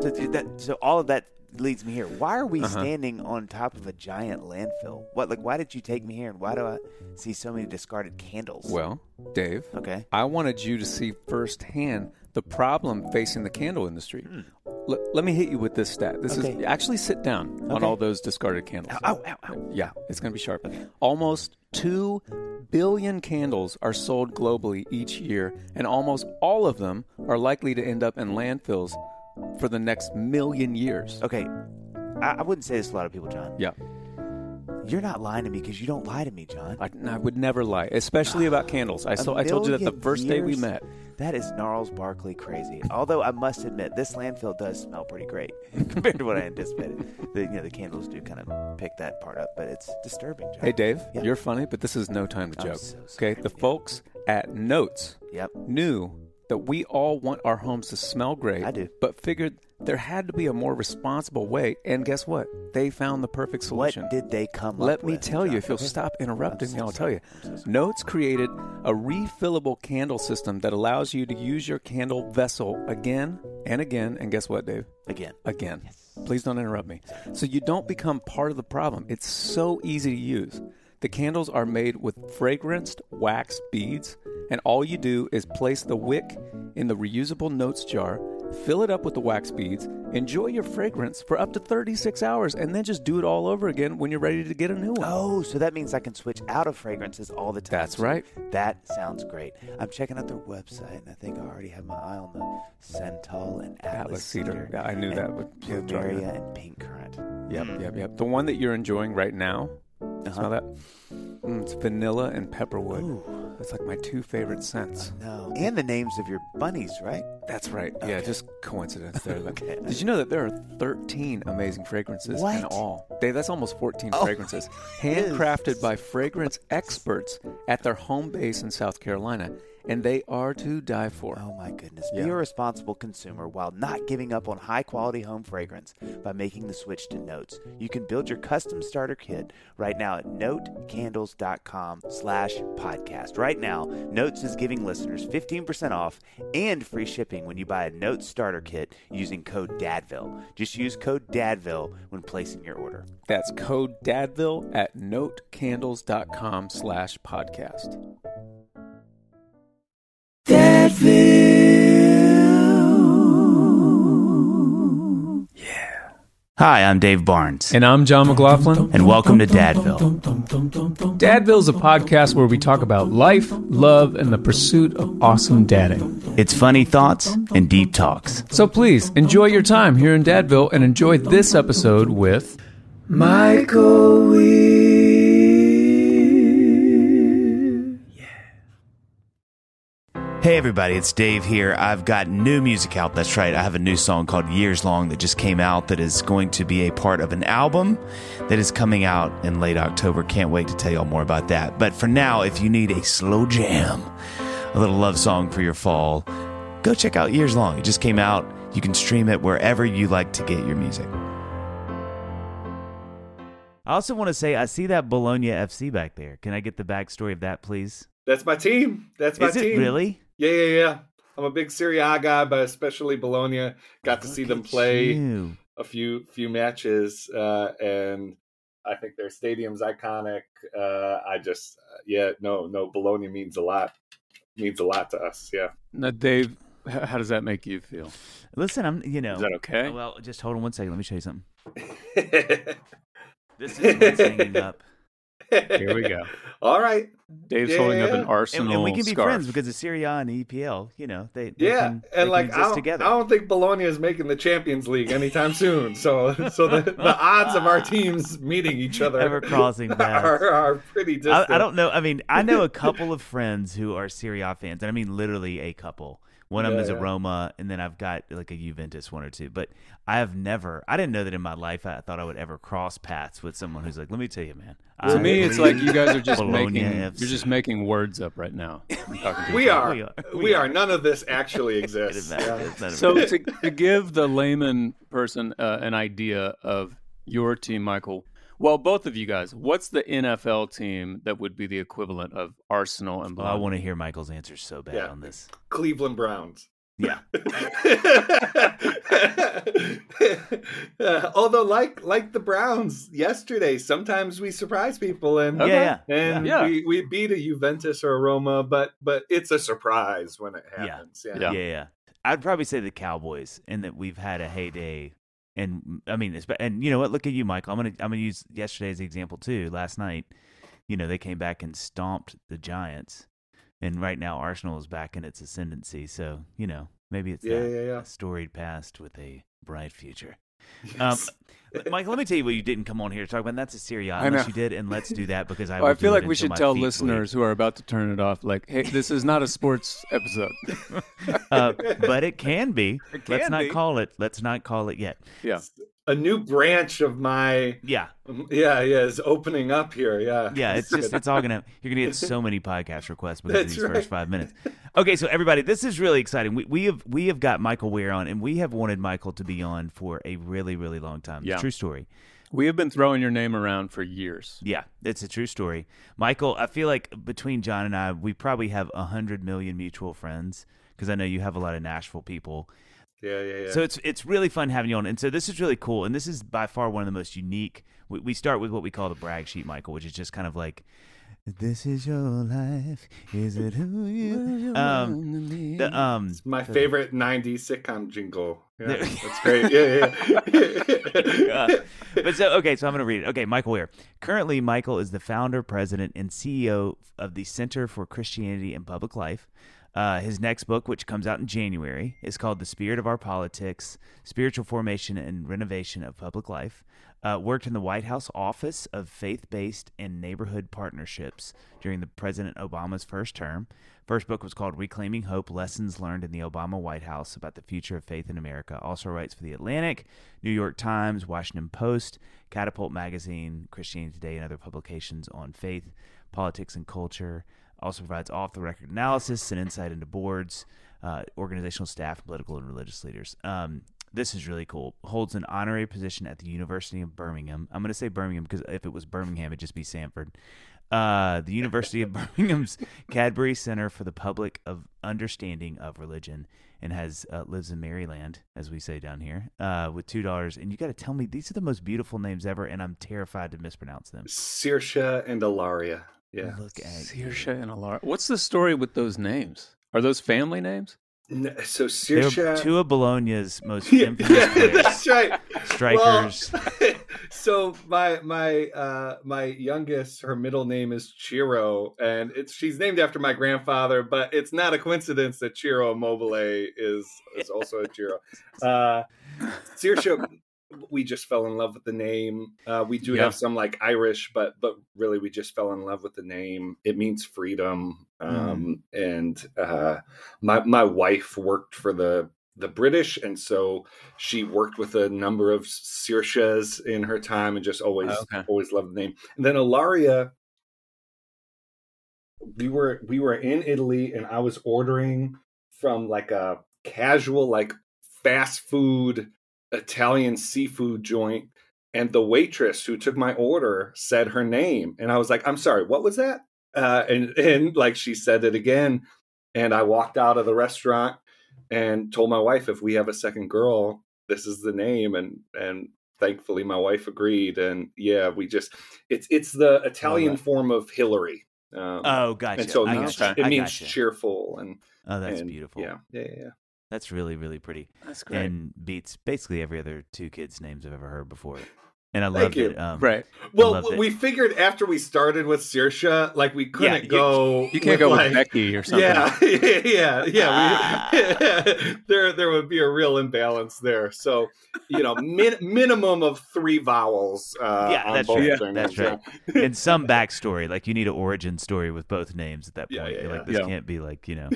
So, that, so all of that leads me here. Why are we Uh-huh. standing on top of a giant landfill? What like why did you take me here and why do I see so many discarded candles? Well, Dave, okay. I wanted you to see firsthand the problem facing the candle industry. L- let me hit you with this stat. This Hmm. Okay. is actually sit down on all those discarded candles. Ow, ow, ow. Yeah, it's going to be sharp. Almost 2 billion candles are sold globally each year, and almost all of them are likely to end up in landfills for the next million years. Okay. I, I wouldn't say this to a lot of people, Jon. Yeah, You're not lying to me because you don't lie to me, Jon. I, I would never lie, especially about candles. I, so, I told you that the million first day we years? met. That is Gnarls Barkley crazy. Although I must admit, this landfill does smell pretty great compared to what I anticipated. The, you know, the candles do kind of pick that part up, but it's disturbing. Jon. Hey, Dave, Yeah. you're funny, but this is no time to I'm joke. so sorry. okay, the folks at Notes Yep. knew that we all want our homes to smell great. I do. But figured there had to be a more responsible way. And guess what? They found the perfect solution. What did they come up Let me with, tell you, if you'll Okay. stop interrupting I'm me, so I'll tell you. So. Notes created a refillable candle system that allows you to use your candle vessel again and again. And guess what, Dave? Again. Again. Please don't interrupt me. So you don't become part of the problem. It's so easy to use. The candles are made with fragranced wax beads, and all you do is place the wick in the reusable notes jar, fill it up with the wax beads, enjoy your fragrance for up to 36 hours, and then just do it all over again when you're ready to get a new one. Oh, so that means I can switch out of fragrances all the time. That's right. That sounds great. I'm checking out their website, and I think I already have my eye on the Santal and Atlas, Atlas cedar. Yeah, I knew and that would- would draw you Plumeria and Pink Currant. Yep, Mm. yep, yep. The one that you're enjoying right now, Uh-huh. smell that? Mm, it's vanilla and pepperwood. Ooh. That's like my two favorite scents. No. And the names of your bunnies, right? That's right. Yeah, just coincidence there. Okay. Did you know that there are 13 amazing fragrances in all? Dave, that's almost 14 Oh fragrances. Handcrafted by fragrance experts at their home base in South Carolina. And they are to die for. Oh my goodness. Yeah. Be a responsible consumer while not giving up on high quality home fragrance by making the switch to Notes. You can build your custom starter kit right now at notecandles.com slash podcast. Right now, Notes is giving listeners 15% off and free shipping when you buy a Notes starter kit using code DADVILLE. Just use code DADVILLE when placing your order. That's code DADVILLE at notecandles.com slash podcast. Hi, I'm Dave Barnes, And I'm Jon McLaughlin. and welcome to Dadville. Dadville is a podcast where we talk about life, love, and the pursuit of awesome dadding. It's funny thoughts and deep talks. So please enjoy your time here in Dadville and enjoy this episode with Michael Hey everybody, it's Dave here. I've got new music out. That's right. I have a new song called Years Long that just came out that is going to be a part of an album that is coming out in late October. Can't wait to tell y'all more about that. But for now, if you need a slow jam, a little love song for your fall, go check out Years Long. It just came out. You can stream it wherever you like to get your music. I also want to say I see that Bologna FC back there. Can I get the backstory of that, please? That's my team. That's my Is it team. really? Yeah, yeah, yeah. I'm a big Serie A guy, but especially Bologna. Got to see them play you. a few few matches, uh, and I think their stadium's iconic. Uh, I just, uh, yeah, no, no, Bologna means a lot. Means a lot to us. Yeah. Now, Dave, how does that make you feel? Listen, I'm, you know. Is that okay? Well, just hold on one second. Let me show you something. This is what's hanging up. Here we go. All right. Dave's holding up an Yeah. And, Arsenal and we can be scarf. friends because of Serie A and EPL, you know, they, they Yeah, can, they and like can I don't, together. I don't think Bologna is making the Champions League anytime soon. So, so the, the odds of our teams meeting each other Ever crossing are, are pretty I, distant. I don't know. I mean, I know a couple of friends who are Serie A fans, and I mean literally a couple. One of them Yeah, is a yeah. Roma, and then I've got like a Juventus one or two. But I have never, I didn't know that in my life I thought I would ever cross paths with someone who's like, let me tell you, man. To I me, it's like you guys are just Bologna making FC. you're just making words up right now. I'm talking to We are. We are. We, We are. are. None of this actually exists. Yeah. So to, to give the layman person uh, an idea of your team, Michael. Well, both of you guys, what's the NFL team that would be the equivalent of Arsenal and Well, I want to hear Michael's answer so bad Yeah. on this. Cleveland Browns. Yeah. although like like the Browns yesterday, sometimes we surprise people and Okay. Yeah, and yeah. we, we beat a Juventus or a Roma, but but it's a surprise when it happens. Yeah. Yeah. Yeah. yeah, I'd probably say the Cowboys, in that we've had a heyday, and I mean, it's- and you know what? Look at you, Michael. I'm gonna I'm gonna use yesterday as the example too. Last night, you know, they came back and stomped the Giants, and right now Arsenal is back in its ascendancy. So you know, maybe it's Yeah, that yeah, yeah. storied past with a bright future. Yes. Michael, let me tell you what you didn't come on here to talk about. And that's a Serie A, I unless know. you did, and let's do that because I. Will I feel like we should tell listeners who are about to turn it off, like, hey, this is not a sports episode. uh, but it can be. It let's can not call it. Let's not call it yet. yeah. A new branch of my Yeah, yeah yeah is opening up here. Yeah. yeah. It's just it's all gonna. You're gonna get so many podcast requests because of these right. first five minutes. Okay, so everybody, this is really exciting. We we have we have got Michael Wear on, and we have wanted Michael to be on for a really really long time. It's a Yeah. true story. We have been throwing your name around for years. Yeah, it's a true story. Michael, I feel like between Jon and I, we probably have a hundred million mutual friends because I know you have a lot of Nashville people. Yeah yeah yeah. So it's it's really fun having you on, and so this is really cool, and this is by far one of the most unique. We, we start with what we call the brag sheet, Michael, which is just kind of like, "This is your life, is it who you?" Um, the um, It's my favorite '90s sitcom jingle. Yeah, that's great. Yeah, yeah. Uh, but so okay, so I'm going to read it. Okay, Michael Wear. Currently, Michael is the founder, president, and CEO of the Center for Christianity and Public Life. Uh, his next book, which comes out in January, is called "The Spirit of Our Politics: Spiritual Formation and Renovation of Public Life." Uh, worked in the White House Office of Faith-Based and Neighborhood Partnerships during the President Obama's first term. First book was called Reclaiming Hope Lessons Learned in the Obama White House about the Future of Faith in America. Also writes for The Atlantic, New York Times, Washington Post, Catapult Magazine, Christianity Today, and other publications on faith, politics, and culture. Also provides off the record analysis and insight into boards, uh, organizational staff, political and religious leaders. Um, this is really cool. Holds an honorary position at the University of Birmingham. I'm going to say Birmingham because if it was Birmingham, it'd just be Sanford. Uh, the University of Birmingham's Cadbury Center for the Public of Understanding of Religion, and has uh, lives in Maryland, as we say down here, uh, with two daughters. And you got to tell me these are the most beautiful names ever, and I'm terrified to mispronounce them. Saoirse and Ilaria. Yeah. Look at Saoirse and Ilaria. What's the story with those names? Are those family names? N- So They're two of Bologna's most infamous yeah, players, that's right. strikers. Well, so my my uh my youngest, her middle name is Ciro, and it's she's named after my grandfather, but it's not a coincidence that Ciro Immobile is is also a Ciro. Uh Saoirse, we just fell in love with the name. Uh we do Yeah. have some like Irish, but but really we just fell in love with the name. It means freedom. Um and uh my my wife worked for the the British, and so she worked with a number of Saoirses in her time, and just always Oh, Okay. always loved the name. And then Ilaria, we were we were in Italy, and I was ordering from like a casual like fast food Italian seafood joint. And the waitress who took my order said her name, and I was like, "I'm sorry, what was that?" Uh, and and like she said it again, and I walked out of the restaurant and told my wife if we have a second girl this is the name and and thankfully my wife agreed and yeah we just it's it's the italian that. form of hillary um, Oh, gotcha. and so it means, gotcha. it I means gotcha. cheerful and Oh, that's and, beautiful. yeah yeah yeah, yeah. That's really, really pretty. That's great. And beats basically every other two kids' names I've ever heard before. And I love it. Um, right. well love it. we figured after we started with Saoirse, like we couldn't you- go You can't go like, with Becky or something. Yeah, yeah, yeah. We, there, there would be a real imbalance there. So, you know, min, minimum of three vowels. Uh, Yeah, on that's both right. That's right. and some backstory. Like you need an origin story with both names at that point. Yeah, yeah, You're like yeah. this Yeah. can't be like you know,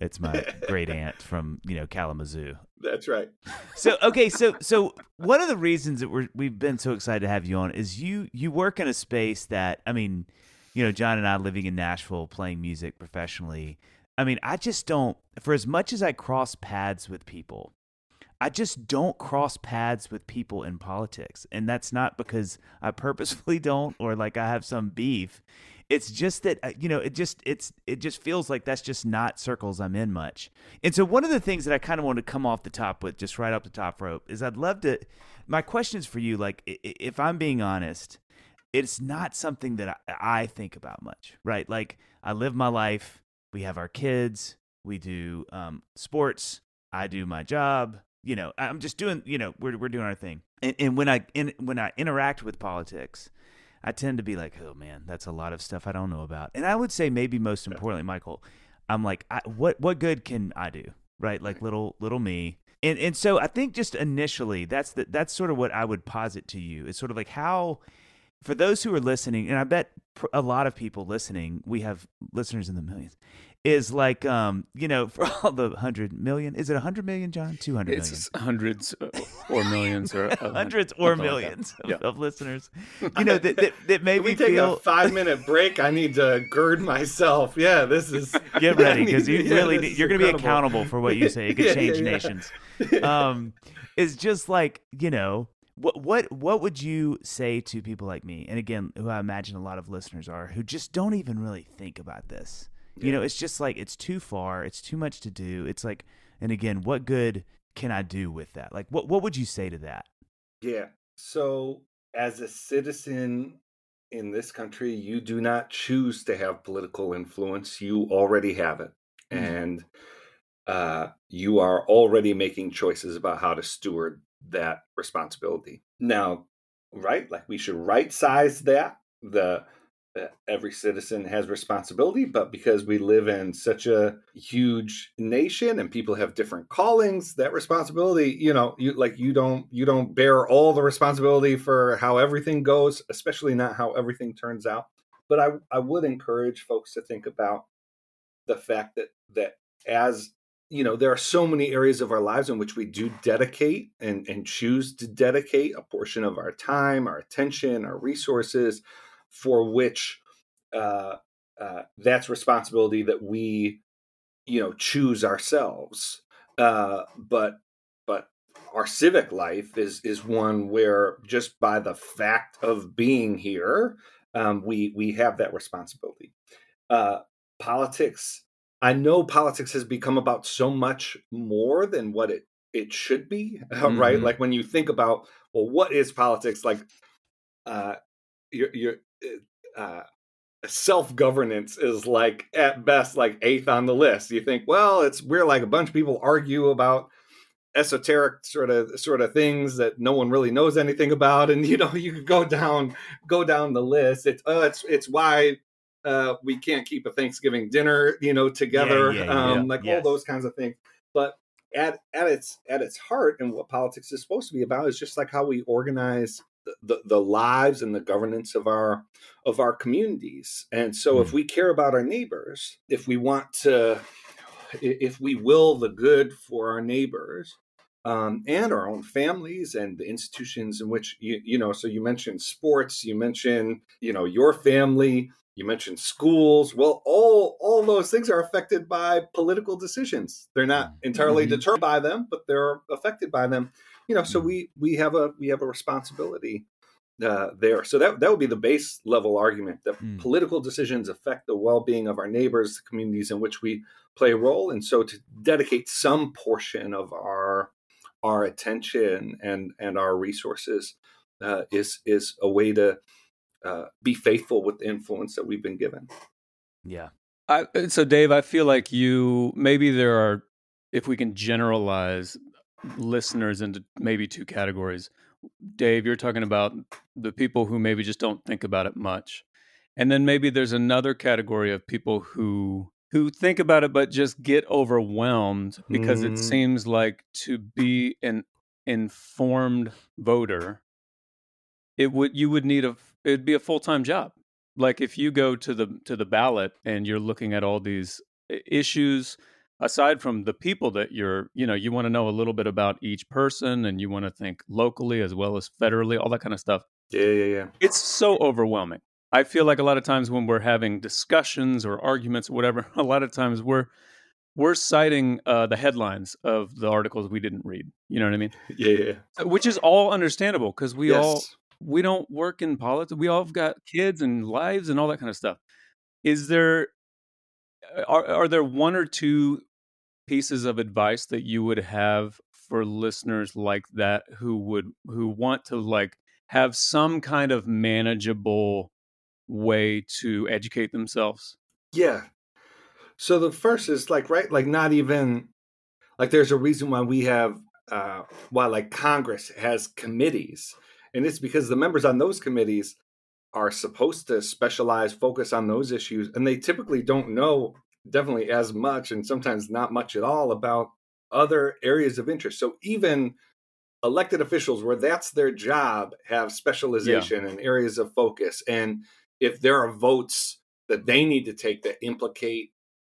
it's my great aunt from you know Kalamazoo. That's right. So okay, so so one of the reasons that we're we've been so excited to have you on is you you work in a space that I mean, you know, Jon and I living in Nashville playing music professionally. I mean, I just don't for as much as I cross paths with people, I just don't cross paths with people in politics. And that's not because I purposefully don't or like I have some beef. It's just that uh, you know, it just it's it just feels like that's just not circles I'm in much. And so one of the things that I kind of want to come off the top with, just right off the top rope, is I'd love to. My questions for you, like if I'm being honest, it's not something that I, I think about much, right? Like I live my life. We have our kids. We do um, sports. I do my job. You know, I'm just doing. You know, we're we're doing our thing. And, and when I in, when I interact with politics, I tend to be like, oh man, that's a lot of stuff I don't know about. And I would say maybe most importantly, Michael, I'm like, I, what what good can I do? Right, like little little me. And and so I think just initially, that's the, that's sort of what I would posit to you. It's sort of like how, for those who are listening, and I bet a lot of people listening, we have listeners in the millions is like um you know for all the hundred million is it a hundred million john? Two hundred million. it's hundreds uh, or millions or hundreds or millions like of, yeah. of, listeners. You know that, that, that maybe we take feel... a five minute break i need to gird myself. Yeah this is get ready because you yeah, really need, you're going to be accountable for what you say. It could yeah, change nations. Um it's just like you know what what what would you say to people like me and again who i imagine a lot of listeners are who just don't even really think about this yeah. You know, it's just like it's too far, it's too much to do. It's like and again, what good can I do with that? Like what what would you say to that? Yeah. So as a citizen in this country, you do not choose to have political influence. You already have it. Mm-hmm. And uh, you are already making choices about how to steward that responsibility. Now, right? Like we should right size that. The every citizen has responsibility but because we live in such a huge nation and people have different callings that responsibility you know you like you don't you don't bear all the responsibility for how everything goes especially not how everything turns out. But i i would encourage folks to think about the fact that that as you know there are so many areas of our lives in which we do dedicate and and choose to dedicate a portion of our time our attention our resources for which uh, uh, that's responsibility that we you know choose ourselves. Uh, but but our civic life is is one where just by the fact of being here um, we we have that responsibility. Uh, politics i know politics has become about so much more than what it it should be mm-hmm. right? Like when you think about well what is politics? Like uh you're, you're uh, self governance is like at best like eighth on the list. You think, well, it's we're like a bunch of people argue about esoteric sort of sort of things that no one really knows anything about, and you know you could go down go down the list. It's uh, it's it's why uh, we can't keep a Thanksgiving dinner, you know, together, yeah, yeah, um, yeah. like all those kinds of things. But at at its at its heart, and what politics is supposed to be about is just like how we organize the, the lives and the governance of our of our communities and so mm. if we care about our neighbors if we want to if we will the good for our neighbors um, and our own families and the institutions in which you you know so you mentioned sports you mentioned you know your family you mentioned schools well all all those things are affected by political decisions they're not mm. entirely mm-hmm. determined by them but they're affected by them you know so mm. we we have a we have a responsibility uh, there so that that would be the base level argument that mm. political decisions affect the well-being of our neighbors the communities in which we play a role and so to dedicate some portion of our our attention and and our resources uh, is is a way to uh, be faithful with the influence that we've been given yeah I, so dave i feel like you maybe there are if we can generalize listeners into maybe two categories. Dave, you're talking about the people who maybe just don't think about it much. And then maybe there's another category of people who who think about it but just get overwhelmed because mm. it seems like to be an informed voter it would you would need a it'd be a full-time job. Like if you go to the to the ballot and you're looking at all these issues aside from the people that you're, you know, you want to know a little bit about each person and you want to think locally as well as federally, all that kind of stuff. Yeah, yeah, yeah. It's so overwhelming. I feel like a lot of times when we're having discussions or arguments or whatever, a lot of times we're we're citing uh, the headlines of the articles we didn't read. You know what I mean? Yeah, yeah. Which is all understandable because we yes. all we don't work in politics. We all have got kids and lives and all that kind of stuff. Is there are are there one or two pieces of advice that you would have for listeners like that who would who want to like have some kind of manageable way to educate themselves? Yeah. So the first is like right, like not even like there's a reason why we have uh why like Congress has committees. And it's because the members on those committees are supposed to specialize, focus on those issues, and they typically don't know definitely as much and sometimes not much at all about other areas of interest. So even elected officials where that's their job have specialization yeah. and areas of focus and if there are votes that they need to take that implicate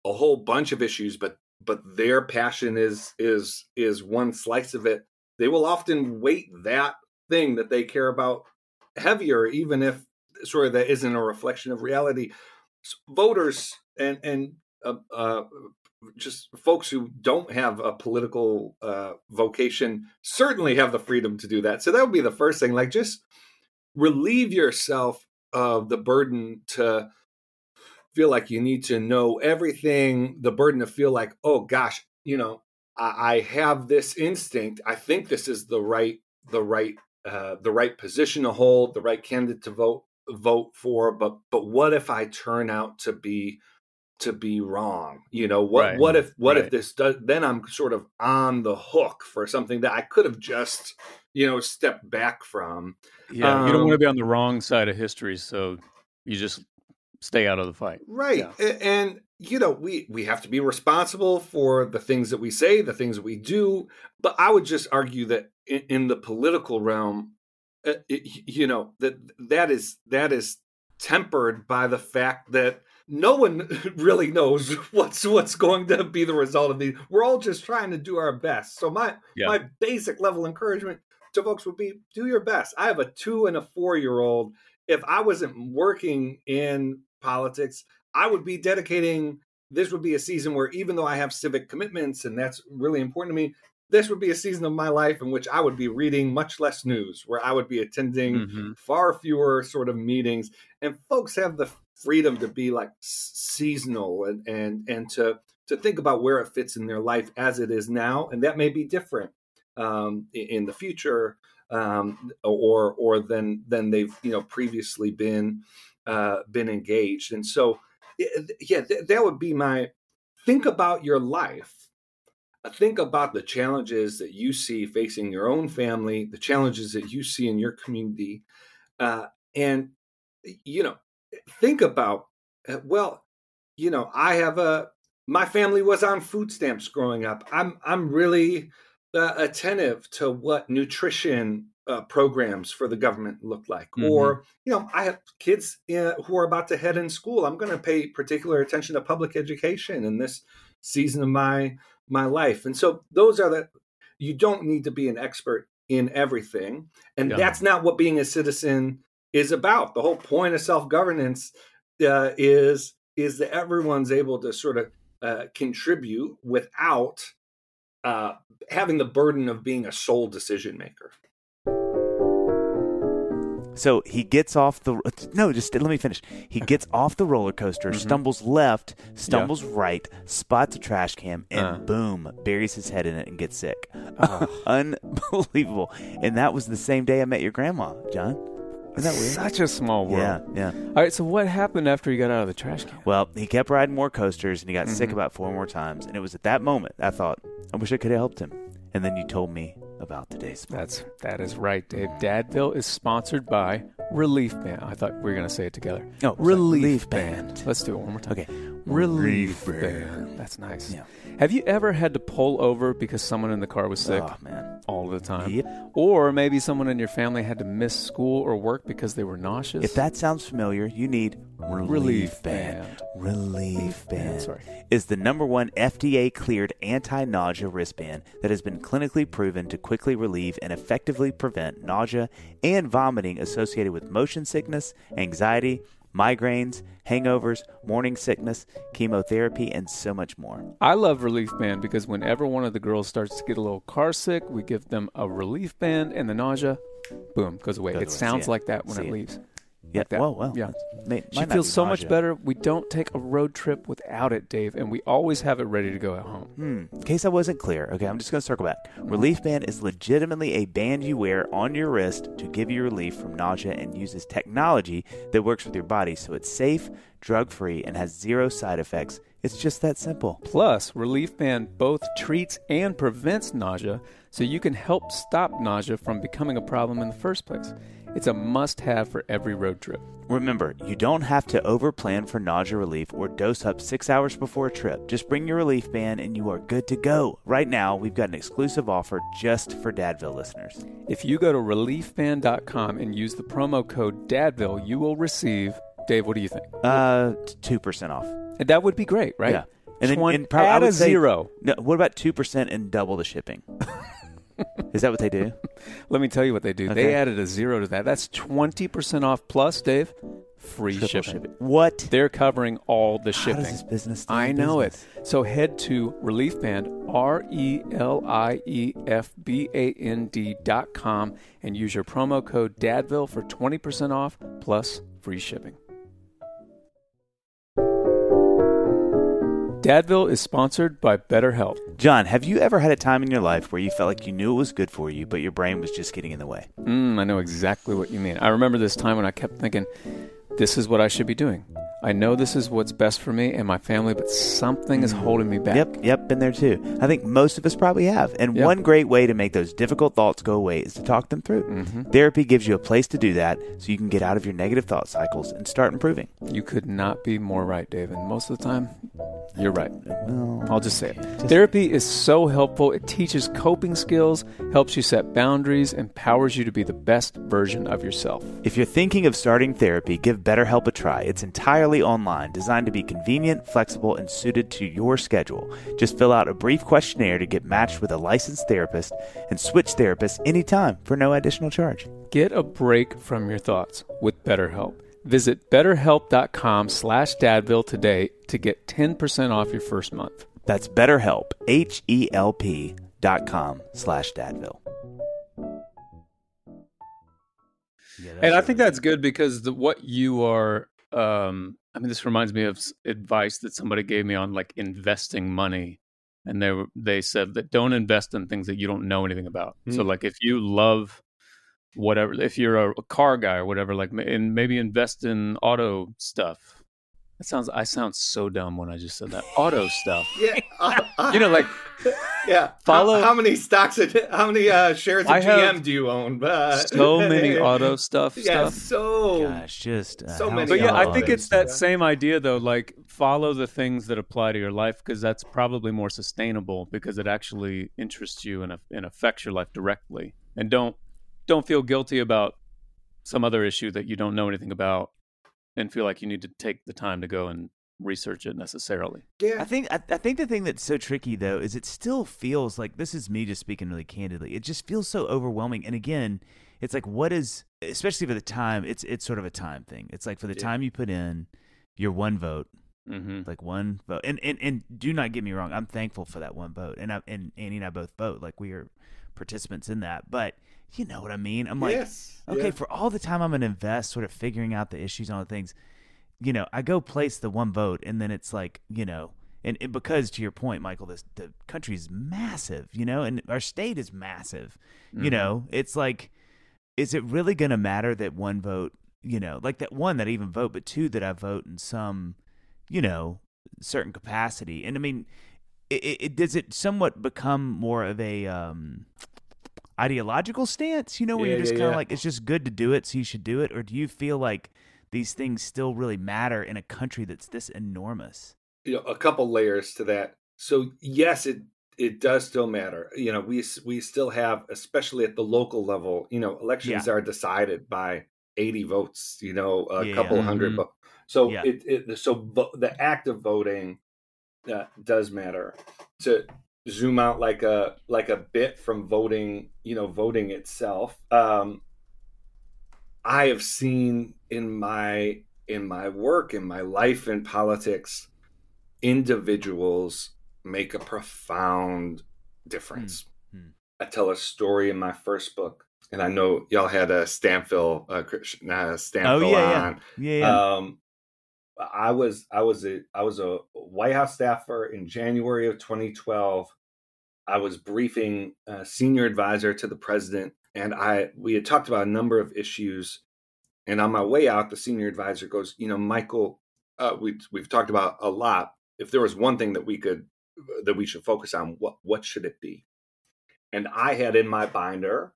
a whole bunch of issues but but their passion is is is one slice of it they will often weight that thing that they care about heavier even if sort of that isn't a reflection of reality so voters and and uh, uh, just folks who don't have a political uh, vocation certainly have the freedom to do that so that would be the first thing like just relieve yourself of the burden to feel like you need to know everything, the burden to feel like, oh gosh, you know, I, I have this instinct. I think this is the right, the right, uh, the right position to hold, the right candidate to vote vote for. But but what if I turn out to be to be wrong? You know, what right. what if what right. if this does? Then I'm sort of on the hook for something that I could have just you know stepped back from. Yeah, um, you don't want to be on the wrong side of history, so you just stay out of the fight. Right. Yeah. And you know, we we have to be responsible for the things that we say, the things that we do, but I would just argue that in, in the political realm uh, it, you know, that that is that is tempered by the fact that no one really knows what's what's going to be the result of these. We're all just trying to do our best. So my yeah. my basic level encouragement to folks would be do your best. I have a two and a four year old. If I wasn't working in politics, I would be dedicating this would be a season where even though I have civic commitments and that's really important to me, this would be a season of my life in which I would be reading much less news, where I would be attending mm-hmm. far fewer sort of meetings. And folks have the freedom to be like seasonal and and and to to think about where it fits in their life as it is now, and that may be different um, in the future um, or or than than they've you know previously been uh, been engaged. And so, yeah, th- that would be my think about your life. Uh, think about the challenges that you see facing your own family, the challenges that you see in your community, uh, and you know, think about uh, well, you know, I have a my family was on food stamps growing up. I'm I'm really uh, attentive to what nutrition uh, programs for the government look like. Mm-hmm. Or, you know, I have kids uh, who are about to head in school. I'm going to pay particular attention to public education in this season of my my life. And so those are the you don't need to be an expert in everything. And yeah. that's not what being a citizen is about. The whole point of self-governance uh, is is that everyone's able to sort of uh, contribute without uh, having the burden of being a sole decision maker. So he gets off the no, just let me finish. He gets off the roller coaster, mm-hmm. stumbles left, stumbles yeah. right, spots a trash can, and uh. boom, buries his head in it and gets sick. Uh. Unbelievable! And that was the same day I met your grandma, Jon. Isn't that weird? Such a small world. Yeah, yeah. All right, so what happened after he got out of the trash can? Well, he kept riding more coasters and he got mm-hmm. sick about four more times. And it was at that moment I thought, I wish I could have helped him. And then you told me about today's sponsor. That's that is right, Dave. Dadville is sponsored by Relief Band. I thought we were going to say it together. No, Relief, Relief Band. Band. Let's do it one more time. Okay. Relief, Band. That's nice. Yeah. Have you ever had to pull over because someone in the car was sick? Oh man, all the time. Yep. Or maybe someone in your family had to miss school or work because they were nauseous. If that sounds familiar, you need Relief, Relief Band. Band. Relief oh, Band. Sorry. Is the number one FDA cleared anti nausea wristband that has been clinically proven to quickly relieve and effectively prevent nausea and vomiting associated with motion sickness, anxiety, migraines, hangovers, morning sickness, chemotherapy, and so much more. I love Relief Band because whenever one of the girls starts to get a little car sick, we give them a Relief Band and the nausea, boom, goes away. Goes it away. sounds like that when See it, it leaves. Yeah. like that. Well, well. yeah. May, She feels so much better. We don't take a road trip without it, Dave, and we always have it ready to go at home. Hmm. In case I wasn't clear, okay, I'm just going to circle back. Relief Band is legitimately a band you wear on your wrist to give you relief from nausea and uses technology that works with your body so it's safe, drug free, and has zero side effects. It's just that simple. Plus, Relief Band both treats and prevents nausea, so you can help stop nausea from becoming a problem in the first place. It's a must have for every road trip. Remember, you don't have to overplan for nausea relief or dose up six hours before a trip. Just bring your relief band and you are good to go. Right now, we've got an exclusive offer just for Dadville listeners. If you go to reliefband.com and use the promo code DADVILLE, you will receive, Dave, what do you think? Uh, two percent off. And that would be great, right? Yeah, and then and I add would a say- zero. No, what about two percent and double the shipping? Is that what they do? Let me tell you what they do. Okay. They added a zero to that. That's 20% off plus, Dave, free Triple shipping. shipping. What? They're covering all the How shipping. does this business? I know business? it. So head to Relief Band, R E L I E F B A N D dot com, and use your promo code DADVILLE for 20% off plus free shipping. Dadville is sponsored by BetterHelp. Jon, have you ever had a time in your life where you felt like you knew it was good for you, but your brain was just getting in the way? Mm, I know exactly what you mean. I remember this time when I kept thinking, this is what I should be doing. I know this is what's best for me and my family, but something is holding me back. Yep, yep, been there too. I think most of us probably have. And Yeah. one great way to make those difficult thoughts go away is to talk them through. Mm-hmm. Therapy gives you a place to do that so you can get out of your negative thought cycles and start improving. You could not be more right, Dave. And most of the time, you're right. No. I'll just say it. Therapy is so helpful. It teaches coping skills, helps you set boundaries, empowers you to be the best version of yourself. If you're thinking of starting therapy, give BetterHelp a try. It's entirely online, designed to be convenient, flexible, and suited to your schedule. Just fill out a brief questionnaire to get matched with a licensed therapist and switch therapists anytime for no additional charge. Get a break from your thoughts with BetterHelp. Visit betterhelp.com slash dadville today to get 10% off your first month. That's BetterHelp, H-E-L-P dot com slash Dadville. And I think that's good because the, what you are, um, I mean, this reminds me of advice that somebody gave me on like investing money, and they were, they said that don't invest in things that you don't know anything about. So, Mm. like, if you love whatever, if you're a, a car guy or whatever, like, and maybe invest in auto stuff. That sounds. I sound so dumb when I just said that. Auto stuff. Yeah. You know, like yeah. Follow- How, how many stocks? Of, how many uh, shares of I GM do you own? Uh, so many auto stuff. Yeah. stuff. So. Gosh, just uh, So many But yeah, I think it's is. that Yeah. same idea though. Like follow the things that apply to your life because that's probably more sustainable because it actually interests you and, and affects your life directly. And don't don't feel guilty about some other issue that you don't know anything about and feel like you need to take the time to go and research it necessarily. Yeah. I think I, I think the thing that's so tricky though is it still feels like this is me just speaking really candidly. It just feels so overwhelming. And again, it's like what is especially for the time. It's it's sort of a time thing. It's like for the Yeah. time you put in your one vote, Mm-hmm. like one vote. And and and do not get me wrong. I'm thankful for that one vote. And I, and Annie and I both vote. Like we are participants in that. But you know what I mean. I'm like yes. okay, Yeah. for all the time I'm going to invest sort of figuring out the issues on the things, you know, I go place the one vote and then it's like, you know, and, and because to your point, Michael, this the country's massive, you know, and our state is massive. You Mhm. know, it's like, is it really going to matter that one vote, you know, like that one that I even vote, but two that I vote in some, you know, certain capacity? And I mean, it, it does it somewhat become more of a um ideological stance you know where Yeah, you're just yeah, kind of yeah. like it's just good to do it so you should do it or do you feel like these things still really matter in a country that's this enormous you know a couple layers to that so yes it it does still matter you know we we still have especially at the local level you know elections are decided by 80 votes you know a couple yeah. hundred Mhm. votes so it, it so the act of voting uh, does matter to zoom out like a like a bit from voting you know voting itself um i have seen in my in my work in my life in politics individuals make a profound difference. Hmm. Hmm. I tell a story in my first book. and I know y'all had a Stanfill, uh, uh Stanfill oh, yeah, on. Yeah, yeah. yeah. Um, I was I was a I was a White House staffer in January of 2012. I was briefing a senior advisor to the president, and I we had talked about a number of issues. And on my way out, the senior advisor goes, "You know, Michael, uh, we we've talked about a lot. If there was one thing that we could that we should focus on, what what should it be?" And I had in my binder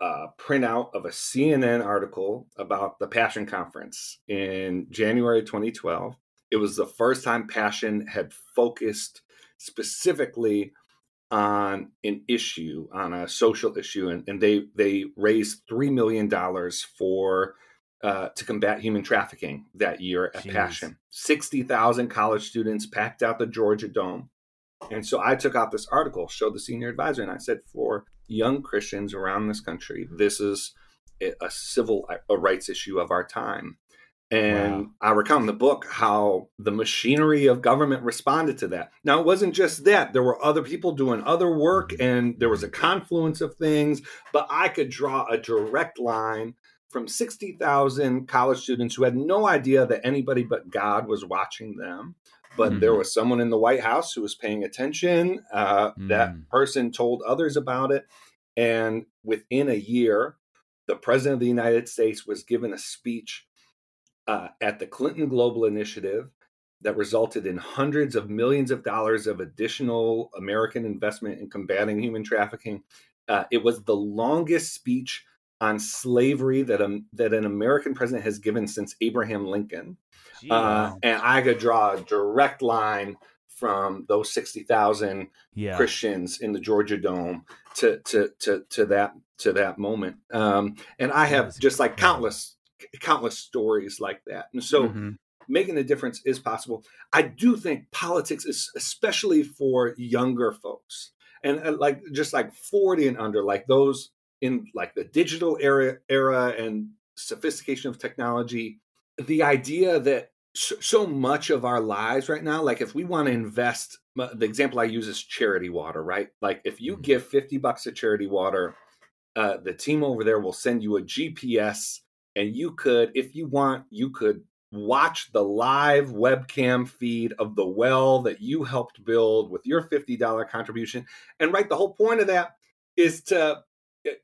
a printout of a CNN article about the Passion Conference in January 2012. It was the first time Passion had focused specifically on an issue, on a social issue, and, and they they raised three million dollars for uh, to combat human trafficking that year at Jeez. Passion. Sixty thousand college students packed out the Georgia Dome, and so I took out this article, showed the senior advisor, and I said, for young Christians around this country, this is a civil a rights issue of our time. And wow. I recount in the book how the machinery of government responded to that. Now, it wasn't just that, there were other people doing other work, and there was a confluence of things, but I could draw a direct line from 60,000 college students who had no idea that anybody but God was watching them but mm. there was someone in the White House who was paying attention. Uh, mm. That person told others about it. And within a year, the president of the United States was given a speech uh, at the Clinton Global Initiative that resulted in hundreds of millions of dollars of additional American investment in combating human trafficking. Uh, it was the longest speech on slavery that um, that an American president has given since Abraham Lincoln. Uh, and I could draw a direct line from those 60,000 yeah. Christians in the Georgia Dome to, to, to, to that, to that moment. Um, and I have just like countless, countless stories like that. And so mm-hmm. making a difference is possible. I do think politics is especially for younger folks and uh, like, just like 40 and under, like those in like the digital era era and sophistication of technology the idea that so, much of our lives right now like if we want to invest the example i use is charity water right like if you mm-hmm. give 50 bucks to charity water uh, the team over there will send you a gps and you could if you want you could watch the live webcam feed of the well that you helped build with your $50 contribution and right the whole point of that is to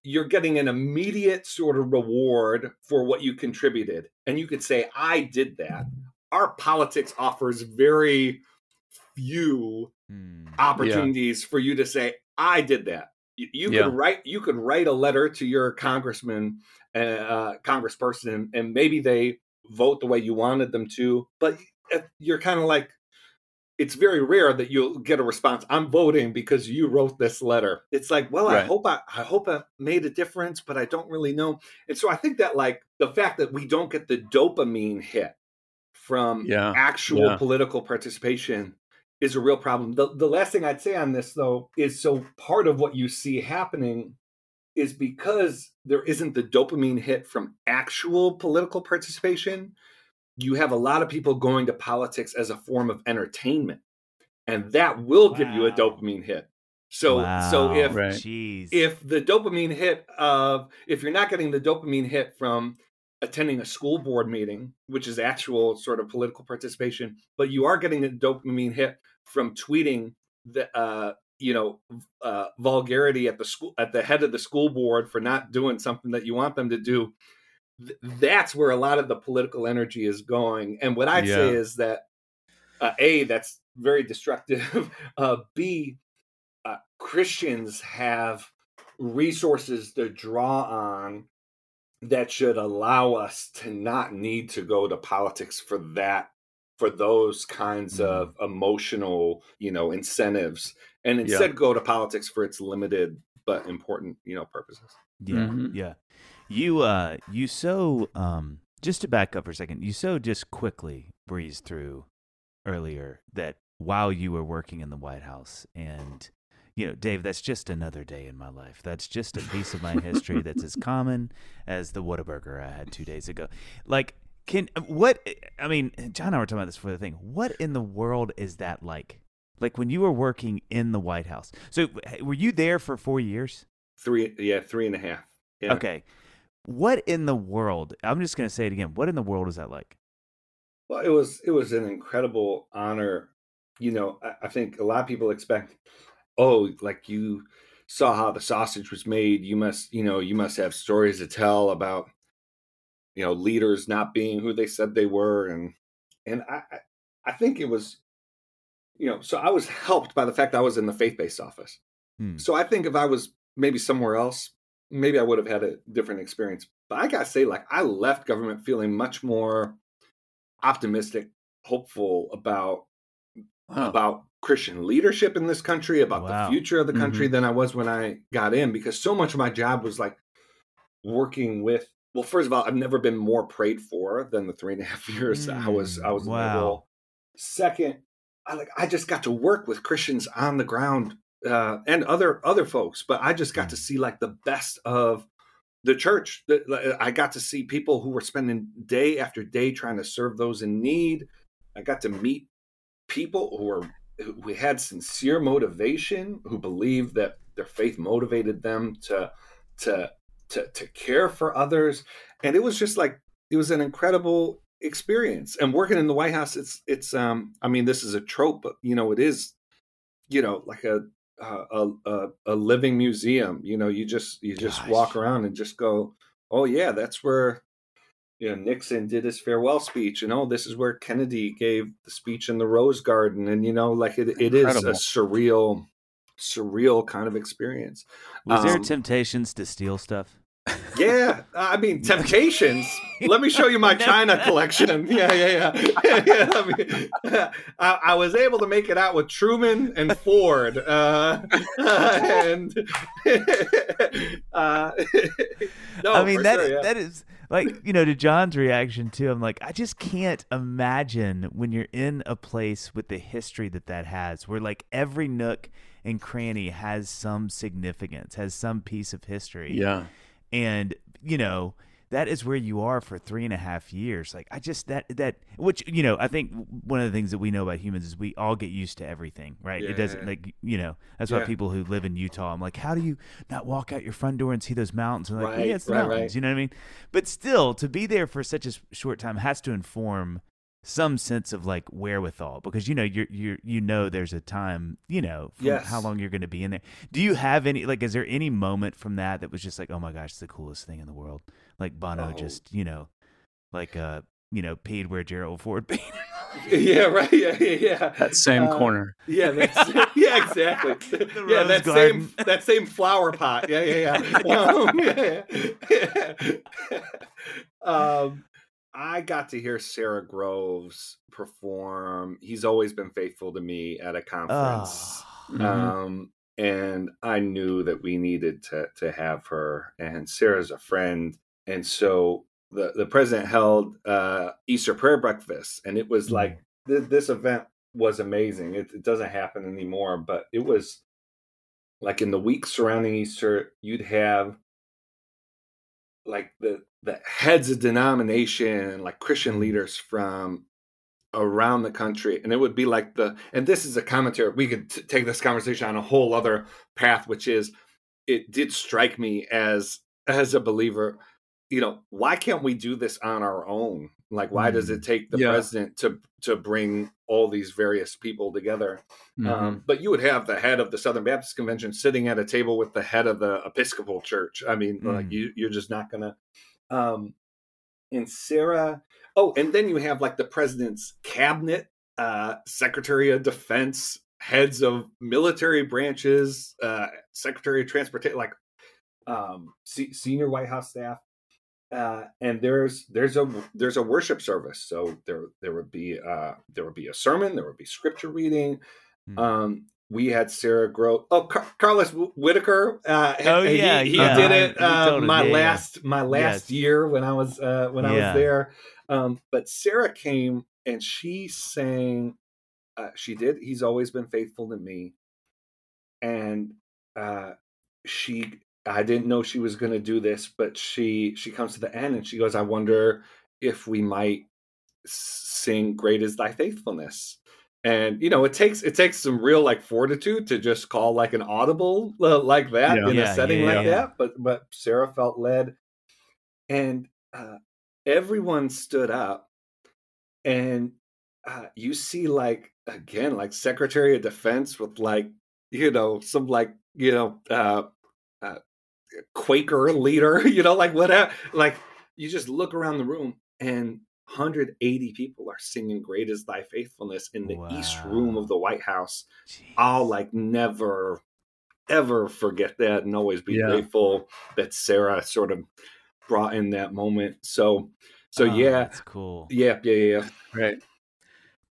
you're getting an immediate sort of reward for what you contributed. And you could say, I did that. Our politics offers very few hmm. opportunities yeah. for you to say, I did that. You, you yeah. could write you could write a letter to your congressman, uh, uh congressperson, and maybe they vote the way you wanted them to. But you're kind of like, it's very rare that you'll get a response i'm voting because you wrote this letter it's like well right. i hope I, I hope i made a difference but i don't really know and so i think that like the fact that we don't get the dopamine hit from yeah. actual yeah. political participation is a real problem the, the last thing i'd say on this though is so part of what you see happening is because there isn't the dopamine hit from actual political participation you have a lot of people going to politics as a form of entertainment and that will wow. give you a dopamine hit so wow. so if right. if the dopamine hit of if you're not getting the dopamine hit from attending a school board meeting which is actual sort of political participation but you are getting a dopamine hit from tweeting the uh you know uh vulgarity at the school at the head of the school board for not doing something that you want them to do that's where a lot of the political energy is going. And what I'd yeah. say is that uh, a that's very destructive. Uh, B uh, Christians have resources to draw on that should allow us to not need to go to politics for that for those kinds mm. of emotional you know incentives and instead yeah. go to politics for its limited but important you know purposes yeah mm-hmm. yeah you uh you so um just to back up for a second, you so just quickly breezed through earlier that while you were working in the White House and you know, Dave, that's just another day in my life. That's just a piece of my history that's as common as the Whataburger I had two days ago. Like, can what? I mean, Jon and I were talking about this for the thing. What in the world is that like? Like when you were working in the White House. So, were you there for four years? Three, yeah, three and a half. Yeah. Okay. What in the world? I'm just going to say it again. What in the world is that like? Well, it was it was an incredible honor. You know, I, I think a lot of people expect, oh, like you saw how the sausage was made. You must, you know, you must have stories to tell about, you know, leaders not being who they said they were, and and I I- think it was, you know, so I was helped by the fact I was in the faith based office. Hmm. So I think if I was maybe somewhere else, maybe I would have had a different experience. But I gotta say, like I left government feeling much more optimistic, hopeful about Wow. about Christian leadership in this country, about Wow. the future of the country mm-hmm. than I was when I got in because so much of my job was like working with well, first of all, I've never been more prayed for than the three and a half years I was mm, I was in Wow. the role. Second, I like I just got to work with Christians on the ground uh, and other other folks, but I just got to see like the best of the church. I got to see people who were spending day after day trying to serve those in need. I got to meet people who were who had sincere motivation, who believed that their faith motivated them to to to to care for others, and it was just like it was an incredible experience. And working in the White House, it's it's um I mean this is a trope, but you know it is you know like a a a, a living museum. You know you just you just Gosh. walk around and just go, oh yeah, that's where you know Nixon did his farewell speech, and oh, this is where Kennedy gave the speech in the Rose Garden, and you know, like it, it is a surreal, surreal kind of experience. Was there Um, temptations to steal stuff? Yeah, I mean, Temptations. Let me show you my China collection. Yeah, yeah, yeah. yeah let me- I, I was able to make it out with Truman and Ford, uh, and uh, no, I mean that sure, yeah. that is like you know to Jon's reaction too. I'm like I just can't imagine when you're in a place with the history that that has, where like every nook and cranny has some significance, has some piece of history. Yeah. And you know that is where you are for three and a half years. Like i just that that which you know i think one of the things that we know about humans is we all get used to everything right? It doesn't Yeah. like you know that's why people who live in utah i'm like how do you not walk out your front door and see those mountains? And like Right, yeah it's the right, mountains right. you know what i mean? But still to be there for such a short time has to inform some sense of like wherewithal because you know you're you're you know there's a time you know from Yes. how long you're going to be in there do you have any like is there any moment from that that was just like oh my gosh it's the coolest thing in the world like bono Oh. just you know like uh you know paid where gerald ford paid yeah, right. Yeah, yeah, yeah. That same Uh, corner. Yeah, that's, yeah, exactly. Yeah, that garden. same that same flower pot. Yeah, yeah, yeah. Um, yeah, yeah. um, I got to hear Sara Groves perform. He's always been faithful to me at a conference. oh. Um, and I knew that we needed to to have her. And Sara's a friend, and so the the president held uh, Easter prayer breakfast, and it was like th- this event was amazing. It, it doesn't happen anymore, but it was like in the week surrounding Easter, you'd have like the the heads of denomination, like Christian mm-hmm. leaders from around the country, and it would be like the and this is a commentary. We could t- take this conversation on a whole other path, which is it did strike me as as a believer you know why can't we do this on our own like why does it take the Yeah. president to to bring all these various people together Mhm. um, but you would have the head of the southern baptist convention sitting at a table with the head of the episcopal church i mean like Mm. you you're just not gonna um and sara oh and then you have like the president's cabinet uh secretary of defense heads of military branches uh secretary of transportation like um se- senior white house staff uh, and there's there's a there's a worship service so there there would be uh there would be a sermon there would be scripture reading Hmm. um we had sara grow oh Car- carlos whittaker uh Oh, he- yeah, he, yeah. did it uh my yeah, yeah. last my last Yes. year when i was uh when i Yeah. was there um but sara came and she sang uh she did he's always been faithful to me and uh she i didn't know she was going to do this but she she comes to the end and she goes i wonder if we might sing great is thy faithfulness and you know it takes it takes some real like fortitude to just call like an audible uh, like that Yeah. in Yeah, a setting yeah, like yeah. that but but sara felt led and uh, everyone stood up and uh, you see like again like secretary of defense with like you know some like you know uh, uh quaker leader you know like whatever like you just look around the room and 180 people are singing great is thy faithfulness in the east room of the white house Jeez. i'll like never ever forget that and always be Yeah. grateful that sara sort of brought in that moment so so Oh, yeah that's cool. yeah yeah yeah yeah. Right.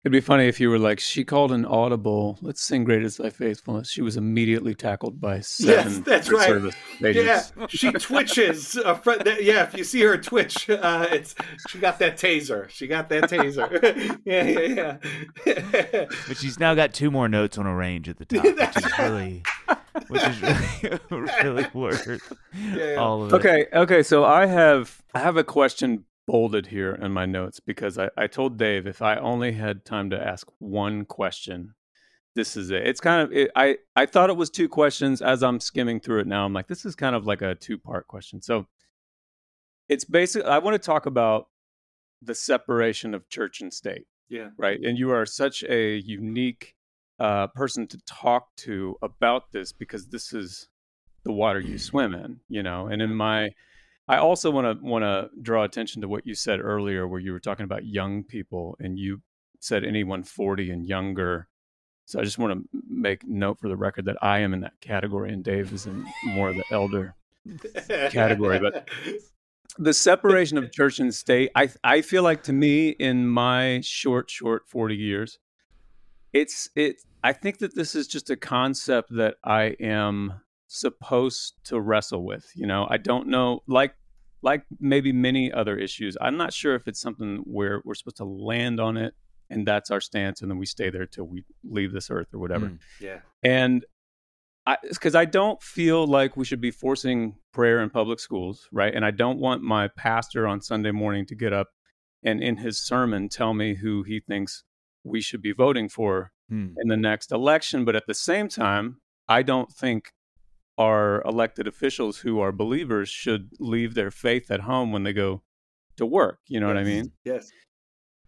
It'd be funny if you were like, she called an audible, let's sing Great is Thy Faithfulness. She was immediately tackled by seven that's Secret right. Service Yeah, she twitches. Uh, fr- that- yeah, if you see her twitch, uh, it's she got that taser. She got that taser. yeah, yeah, yeah. But she's now got two more notes on a range at the top, which is really, which is really, really worth yeah. all of it. Okay, okay. So I have I have a question bolded here in my notes because I, I told Dave if I only had time to ask one question, this is it. It's kind of it, I I thought it was two questions. As I'm skimming through it now, I'm like, this is kind of like a two part question. So it's basically I want to talk about the separation of church and state yeah. right? And you are such a unique uh, person to talk to about this because this is the water you swim in, you know. And in my, I also want to want to draw attention to what you said earlier, where you were talking about young people, and you said anyone forty and younger. So I just want to make note for the record that I am in that category, and Dave is in more of the elder category, but- the separation of church and state i i feel like to me in my short short 40 years it's it i think that this is just a concept that i am supposed to wrestle with you know i don't know like like maybe many other issues i'm not sure if it's something where we're supposed to land on it and that's our stance and then we stay there till we leave this earth or whatever Mm. yeah. and I because I don't feel like we should be forcing prayer in public schools, right? And I don't want my pastor on Sunday morning to get up and in his sermon tell me who he thinks we should be voting for Hmm. in the next election. But at the same time, I don't think our elected officials who are believers should leave their faith at home when they go to work. You know what I mean? Yes.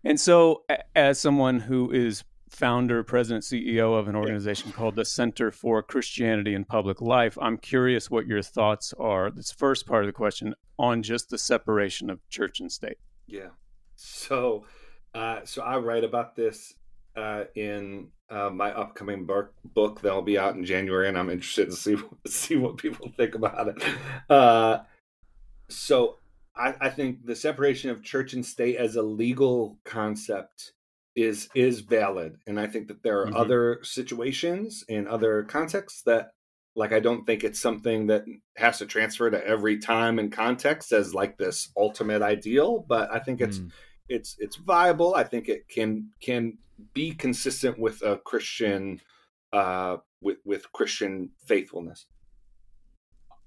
And so, as someone who is founder, president, CEO of an organization called the Center for Christianity in Public Life, I'm curious what your thoughts are. This first part of the question on just the separation of church and state. Yeah. So, uh, so I write about this uh, in uh, my upcoming book, book that'll be out in January, and I'm interested to see see what people think about it. Uh, so, I, I think the separation of church and state as a legal concept is is valid, and I think that there are Mhm. other situations and other contexts that. Like I don't think it's something that has to transfer to every time and context as like this ultimate ideal, but I think it's Mm. it's it's viable. I think it can can be consistent with a Christian uh, with with Christian faithfulness.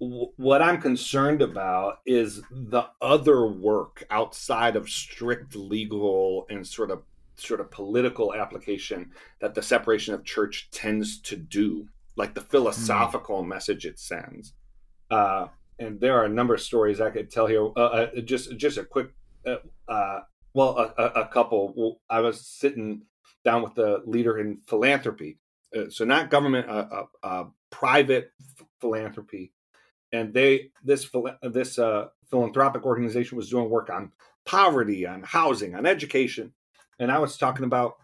W- what I'm concerned about is the other work outside of strict legal and sort of sort of political application that the separation of church tends to do, like the philosophical message it sends. Uh, and there are a number of stories I could tell here. Uh, uh, just just a quick uh, uh, well, a, a couple. I was sitting down with the leader in philanthropy, uh, so not government, uh, uh, uh, private philanthropy, and they this this uh, philanthropic organization was doing work on poverty, on housing, on education, and I was talking about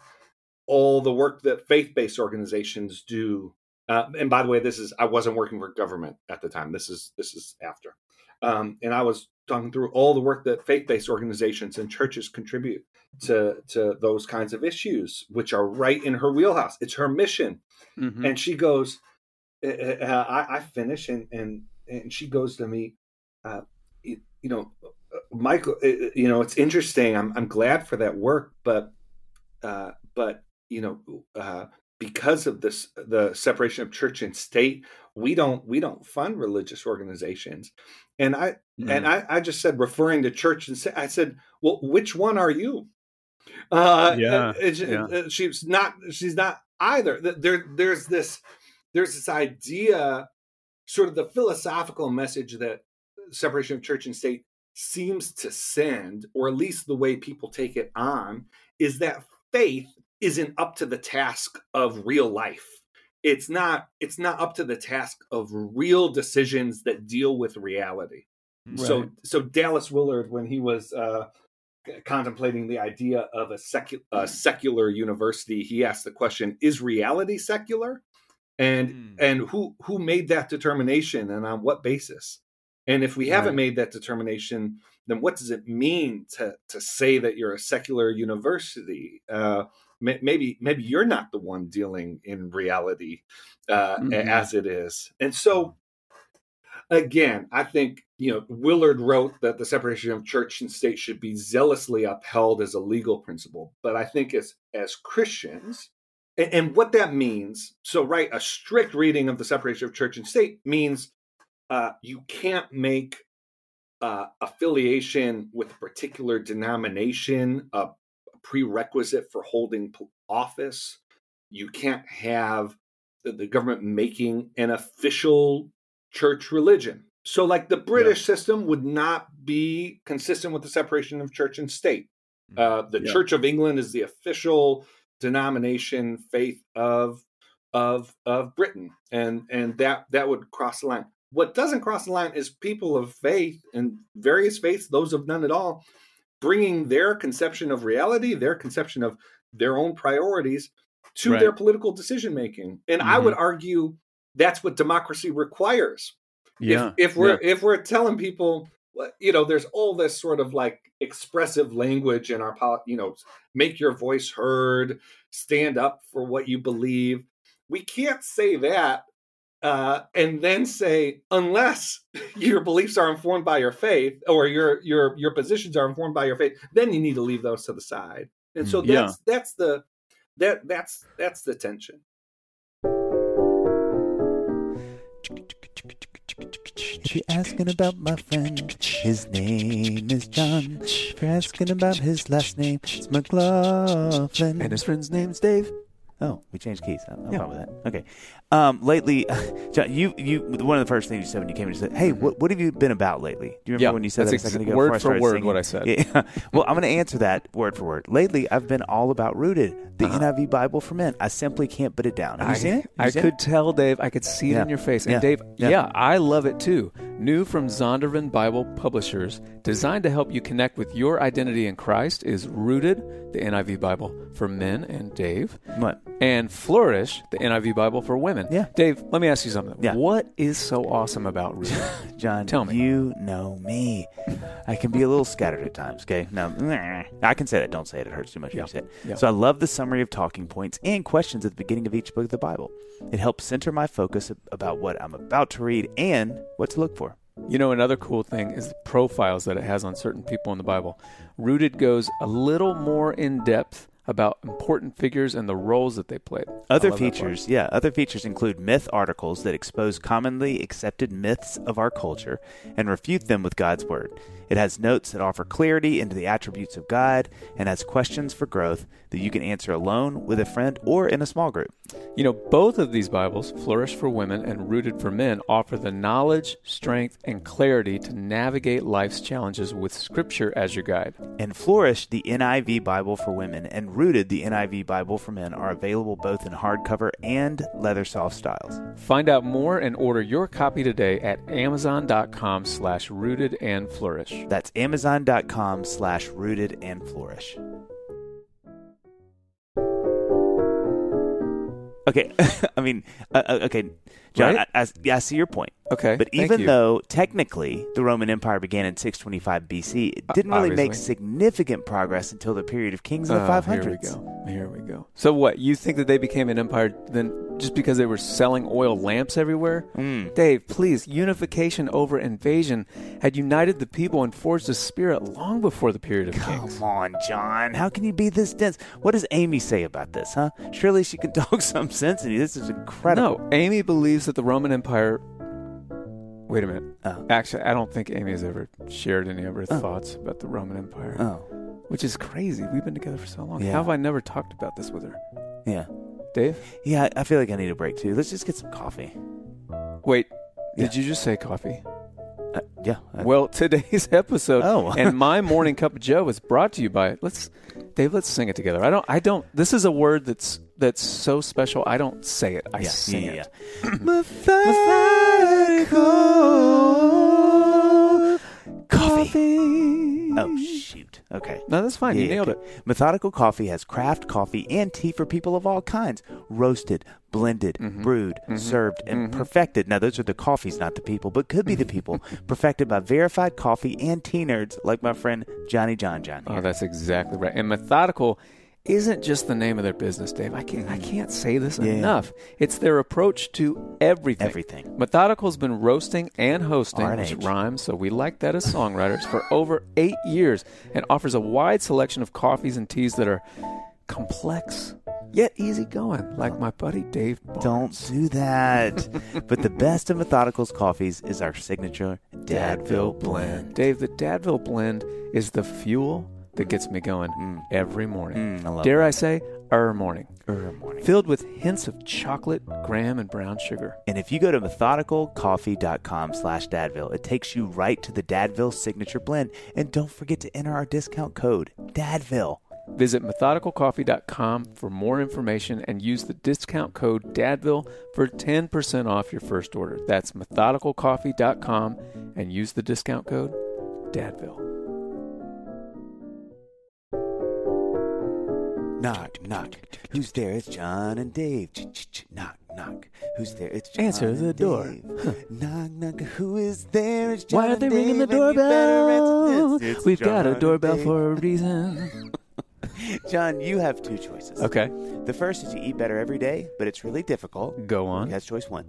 all the work that faith based organizations do. Uh, and by the way, this is I wasn't working for government at the time. This is this is after, um, and I was talking through all the work that faith-based organizations and churches contribute to to those kinds of issues, which are right in her wheelhouse. It's her mission, Mhm. and she goes, uh, uh, I, I finish, and and and she goes to me, uh, you, you know, uh, Michael, you know, it's interesting. I'm I'm glad for that work, but uh, but you know, uh, because of this, the separation of church and state, we don't we don't fund religious organizations, and I and I, I just said referring to church and say, I said, well, which one are you? Uh, Yeah, and- and she- yeah. she's not. She's not either. Th- There, there's this. There's this idea, sort of the philosophical message that separation of church and state seems to send, or at least the way people take it on, is that faith isn't up to the task of real life. It's not. It's not up to the task of real decisions that deal with reality. So, so Dallas Willard, when he was uh, contemplating the idea of a, secu- a secular university, he asked the question: Is reality secular? And Hmm. and who who made that determination, and on what basis? And if we haven't made that determination, then what does it mean to to say that you're a secular university? Uh, maybe maybe you're not the one dealing in reality uh, Mhm. as it is, and so again, I think you know Willard wrote that the separation of church and state should be zealously upheld as a legal principle. But I think as as Christians, and, and what that means, so right, a strict reading of the separation of church and state means uh, you can't make uh, affiliation with a particular denomination a prerequisite for holding office. You can't have the, the government making an official church religion. So, like the British system would not be consistent with the separation of church and state. Uh, the Yeah. Church of England is the official denomination faith of of of Britain, and and that that would cross the line. What doesn't cross the line is people of faith and various faiths, those of none at all, bringing their conception of reality, their conception of their own priorities to Right. their political decision making. And I would argue that's what democracy requires. Yeah. If, if we're if we're telling people, you know, there's all this sort of like expressive language in our, pol- you know, make your voice heard, stand up for what you believe. We can't say that uh, and then say unless your beliefs are informed by your faith or your your your positions are informed by your faith, then you need to leave those to the side. And so Mm, Yeah. that's that's the that that's that's the tension. If you're asking about my friend, his name is Jon. If you're asking about his last name, it's McLaughlin. And his friend's name's Dave. Oh, we changed keys. No Yeah. problem with that. Okay. Um, lately, Jon, you you one of the first things you said when you came in, you said, "Hey, what, what have you been about lately?" Do you remember Yeah, when you said that a second ex- ago? word for word singing? what I said. Yeah. well, I'm going to answer that word for word. Lately, I've been all about Rooted, the Uh-huh. NIV Bible for Men. I simply can't put it down. Have you I, seen it? Have you I seen could it? tell, Dave. I could see it Yeah. in your face. And Yeah. Dave, Yeah. yeah. I love it too. New from Zondervan Bible Publishers, designed to help you connect with your identity in Christ, is Rooted, the NIV Bible for men, and Dave, What? and Flourish, the NIV Bible for women. Yeah. Dave, let me ask you something. Yeah. What is so awesome about Rooted? Jon, Tell me. You know me. I can be a little scattered at times, okay? Now. I can say that. Don't say it. It hurts too much Yeah. you say it. Yeah. So I love the summary of talking points and questions at the beginning of each book of the Bible. It helps center my focus about what I'm about to read and what to look for. You know, another cool thing is the profiles that it has on certain people in the Bible. Rooted goes a little more in depth about important figures and the roles that they played. Other love that part. features, yeah, other features include myth articles that expose commonly accepted myths of our culture and refute them with God's word. It has notes that offer clarity into the attributes of God and has questions for growth that you can answer alone, with a friend, or in a small group. You know, both of these Bibles, Flourish for Women and Rooted for Men, offer the knowledge, strength, and clarity to navigate life's challenges with Scripture as your guide. And Flourish, the NIV Bible for women, and Rooted, the NIV Bible for men, are available both in hardcover and leather soft styles. Find out more and order your copy today at amazon.com slash rooted and flourish. That's amazon.com slash rooted and flourish. Okay, I mean, uh, uh, okay, Jon, Right? I, I, yeah, I see your point. Okay, But even though technically the Roman Empire began in 625 BC, it didn't really make significant progress until the period of kings in the Oh, 500s. Here we go. Here we go. So what? You think that they became an empire then just because they were selling oil lamps everywhere? Mm. Dave, please, unification over invasion had united the people and forged a spirit long before the period of kings. Come on, Jon. How can you be this dense? What does Amy say about this, huh? Surely she can talk some sense into you. This is incredible. No, Amy believes that the Roman Empire. Wait a minute. Oh. Actually, I don't think Amy has ever shared any of her Oh. thoughts about the Roman Empire. Oh. which is crazy. We've been together for so long. Yeah. How have I never talked about this with her? Yeah. Dave? Yeah, I feel like I need a break too. Let's just get some coffee. Wait, Yeah. did you just say coffee? Uh, yeah. I- Well, today's episode Oh. and my morning cup of Joe is brought to you by let's Dave, let's sing it together. I don't I don't this is a word that's that's so special. I don't say it. I yeah, sing yeah, it. Methodical Coffee. Oh shoot. Okay. No, that's fine. you nailed it. Methodical Coffee has craft coffee and tea for people of all kinds. Roasted, blended, Mm-hmm. brewed, served, and perfected. Now, those are the coffees, not the people, but could be the people. perfected by verified coffee and tea nerds like my friend Johnny Jon Jon. Oh, that's exactly right. And methodical isn't just the name of their business, Dave. I can't I mm. can't say this Yeah. enough. It's their approach to everything. Everything. Methodical's been roasting and hosting, R&H. which rhymes, so we like that as songwriters, for over eight years and offers a wide selection of coffees and teas that are complex yet easygoing, like my buddy Dave Barnes. Don't do that. but the best of Methodical's coffees is our signature Dadville blend. Dave, the Dadville blend is the fuel that gets me going every morning. Mm, I Dare that. I say, er morning. Er, morning. Filled with hints of chocolate, graham, and brown sugar. And if you go to methodicalcoffee.com slash Dadville, it takes you right to the Dadville signature blend. And don't forget to enter our discount code, Dadville. Visit methodicalcoffee.com for more information and use the discount code DADVILLE for 10% off your first order. That's methodicalcoffee.com and use the discount code DADVILLE. Knock, knock. Who's there? It's Jon and Dave. Ch-ch-ch. Knock, knock. Who's there? It's Jon Answer the door. Dave. knock, knock. Who is there? It's Jon Why are they and ringing the Dave, and you better doorbell? answer this. It's We've got Jon a and doorbell Dave. for a reason. Jon, you have two choices. Okay, The first is you eat better every day, but it's really difficult. go on. That's choice one.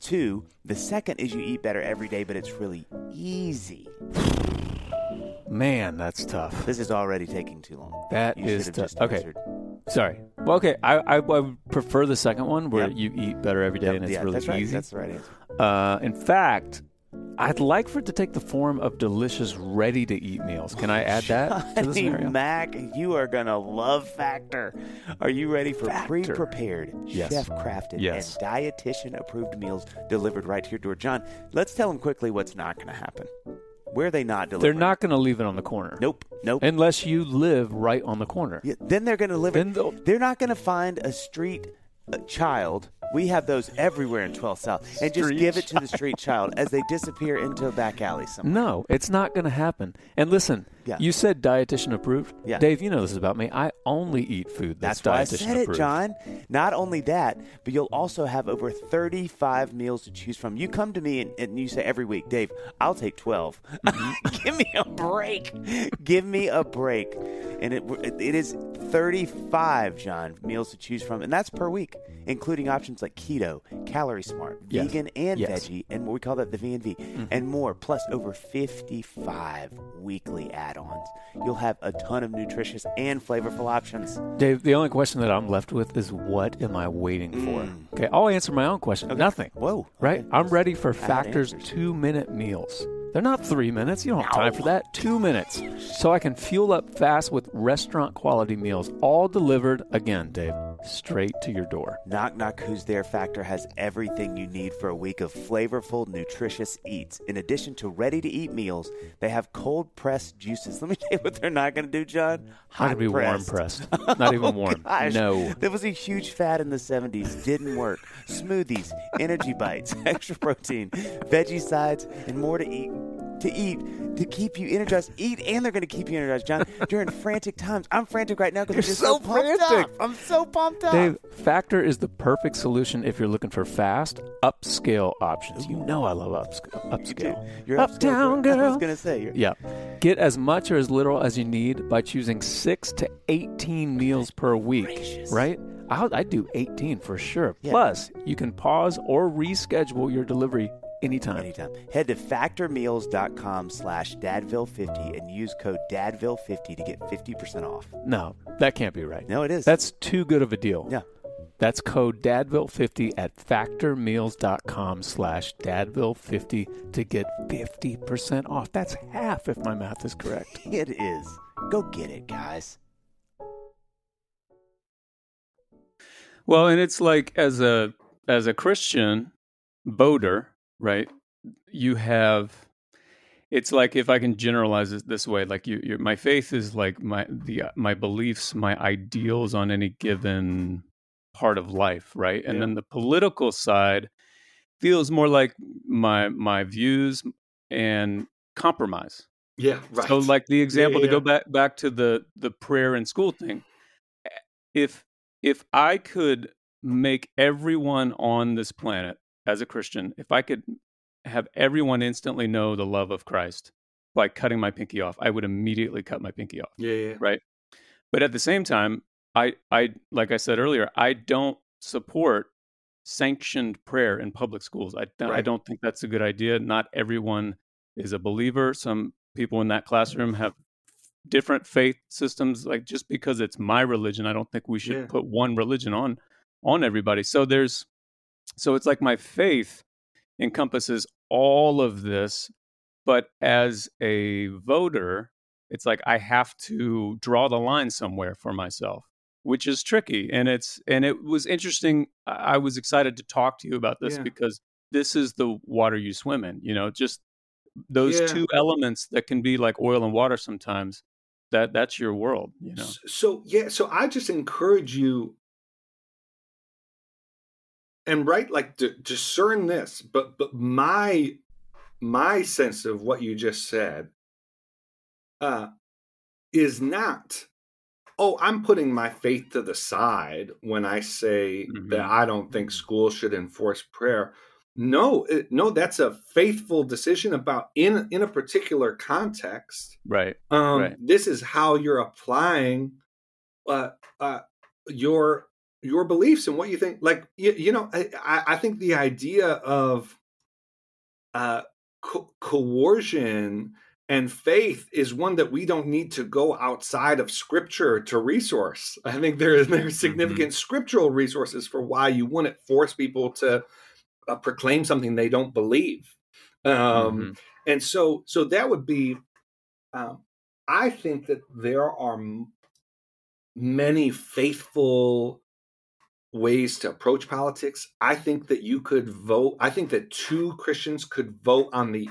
Two, the second is you eat better every day, but it's really easy. Man, that's tough. This is already taking too long. That you is should have tough. just Okay, answered. sorry. Well, okay, I, I, I prefer the second one where Yep. you eat better every day and it's yeah, really that's right. easy. That's the right answer. Uh, in fact, I'd like for it to take the form of delicious, ready to eat meals. Can I add that to the scenario? Mac, you are gonna love Factor. Are you ready for Factor. pre-prepared, Yes. chef-crafted, Yes. and dietitian-approved meals delivered right to your door? Jon, let's tell them quickly what's not going to happen. Where are they not deliver They're not going to leave it on the corner. Nope. Nope. Unless you live right on the corner. Yeah, then they're going to live Then it. they'll- They're not going to find a street uh, child. We have those everywhere in 12 South, and just give it to the street child as they disappear into a back alley somewhere. No, it's not going to happen. And listen, Yeah. you said dietitian approved. Yeah. Dave, you know this about me. I only eat food that's, That's why I said it, approved. Jon. Not only that, but you'll also have over 35 meals to choose from. You come to me and, and you say every week, Dave, I'll take 12. Mm-hmm. Give me a break. Give me a break. And it, it is 35, Jon, meals to choose from. And that's per week, including options like keto, calorie smart, Yes. vegan and Yes. veggie, and what we call that the V&V, mm-hmm. and more, plus over 55 weekly add-ons. You'll have a ton of nutritious and flavorful options. Dave, the only question that I'm left with is what am I waiting for? Mm. Okay, I'll answer my own question. Nothing. Whoa. Right? Okay. I'm ready for Factor's two minute meals. They're not three minutes. You don't have time for that. Two minutes. So I can fuel up fast with restaurant quality meals, all delivered, again, Dave, straight to your door. Knock Knock Who's There Factor has everything you need for a week of flavorful, nutritious eats. In addition to ready to eat meals, they have cold pressed juices. Let me tell you what they're not going to do, Jon. Not gonna be warm pressed. Not even oh, warm. Oh, Gosh, No. That was a huge fad in the 70s. Didn't work. Smoothies, energy bites, extra protein, veggie sides, and more to eat. To eat, to keep you energized. Eat, and they're going to keep you energized, Jon. During frantic times, I'm frantic right now because I'm You're just so so, pumped frantic. up. I'm so pumped up. Dave, Factor is the perfect solution if you're looking for fast, upscale options. You know I love upscale. upscale. You're Uptown upscale, I was going to say. You're, Yeah. Get as much or as little as you need by choosing 6 to 18 meals per week, gracious. right? I'll, I do 18 for sure. Yeah. Plus, you can pause or reschedule your delivery anytime. Anytime. Head to factormeals.com slash dadville50 and use code dadville50 to get 50% off. No, that can't be right. No, it is. That's too good of a deal. yeah. That's code DADVILLE50 at factormeals.com slash DADVILLE50 to get 50% off. That's half if my math is correct. It is. Go get it, guys. Well, and it's like as a as a Christian voter, right? You have it's like if I can generalize it this way, like you, you my faith is like my the uh, my beliefs, my ideals on any given part of life, right? And Yeah. then the political side feels more like my my views and compromise. Yeah, right. So, like the example yeah, to go back back to the the prayer and school thing, eh, if if I could make everyone on this planet as a Christian, if I could have everyone instantly know the love of Christ by cutting my pinky off, I would immediately cut my pinky off. yeah, yeah. Right. But at the same time, I I like I said earlier, I don't support sanctioned prayer in public schools. I I don't think that's a good idea. Not everyone is a believer. Some people in that classroom have different faith systems like just because it's my religion i don't think we should Yeah. put one religion on on everybody so there's so it's like my faith encompasses all of this but as a voter it's like i have to draw the line somewhere for myself which is tricky and it's and it was interesting i was excited to talk to you about this Yeah. because this is the water you swim in you know just those Yeah. two elements that can be like oil and water sometimes that that's your world you know So yeah, so I just encourage you and right like to discern this, but but my my sense of what you just said uh is not oh, I'm putting my faith to the side when I say that Mhm. I don't think schools should enforce prayer. No, it, no, that's a faithful decision about in in a particular context. right Um, Right. This is how you're applying uh, uh, your your beliefs and what you think. Like you, you know, I, I think the idea of uh, co- coercion and faith is one that we don't need to go outside of Scripture to resource. I think there is there's significant scriptural resources for why you wouldn't force people to uh, proclaim something they don't believe. Um, Mhm. and so so that would be um, i think that there are m- many faithful ways to approach politics i think that you could vote i think that two christians could vote on the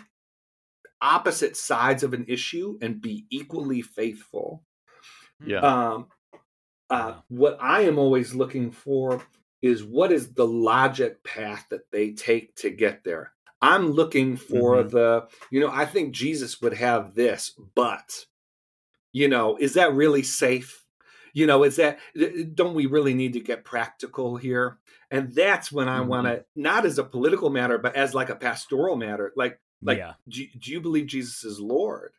opposite sides of an issue and be equally faithful yeah um, uh, what I am always looking for is what is the logic path that they take to get there. I'm looking for Mhm. the, you know, I think Jesus would have this, but, you know, is that really safe? You know, is that, don't we really need to get practical here? And that's when I Mhm. want to, not as a political matter, but as like a pastoral matter. Like, like, yeah. do, do you believe Jesus is Lord?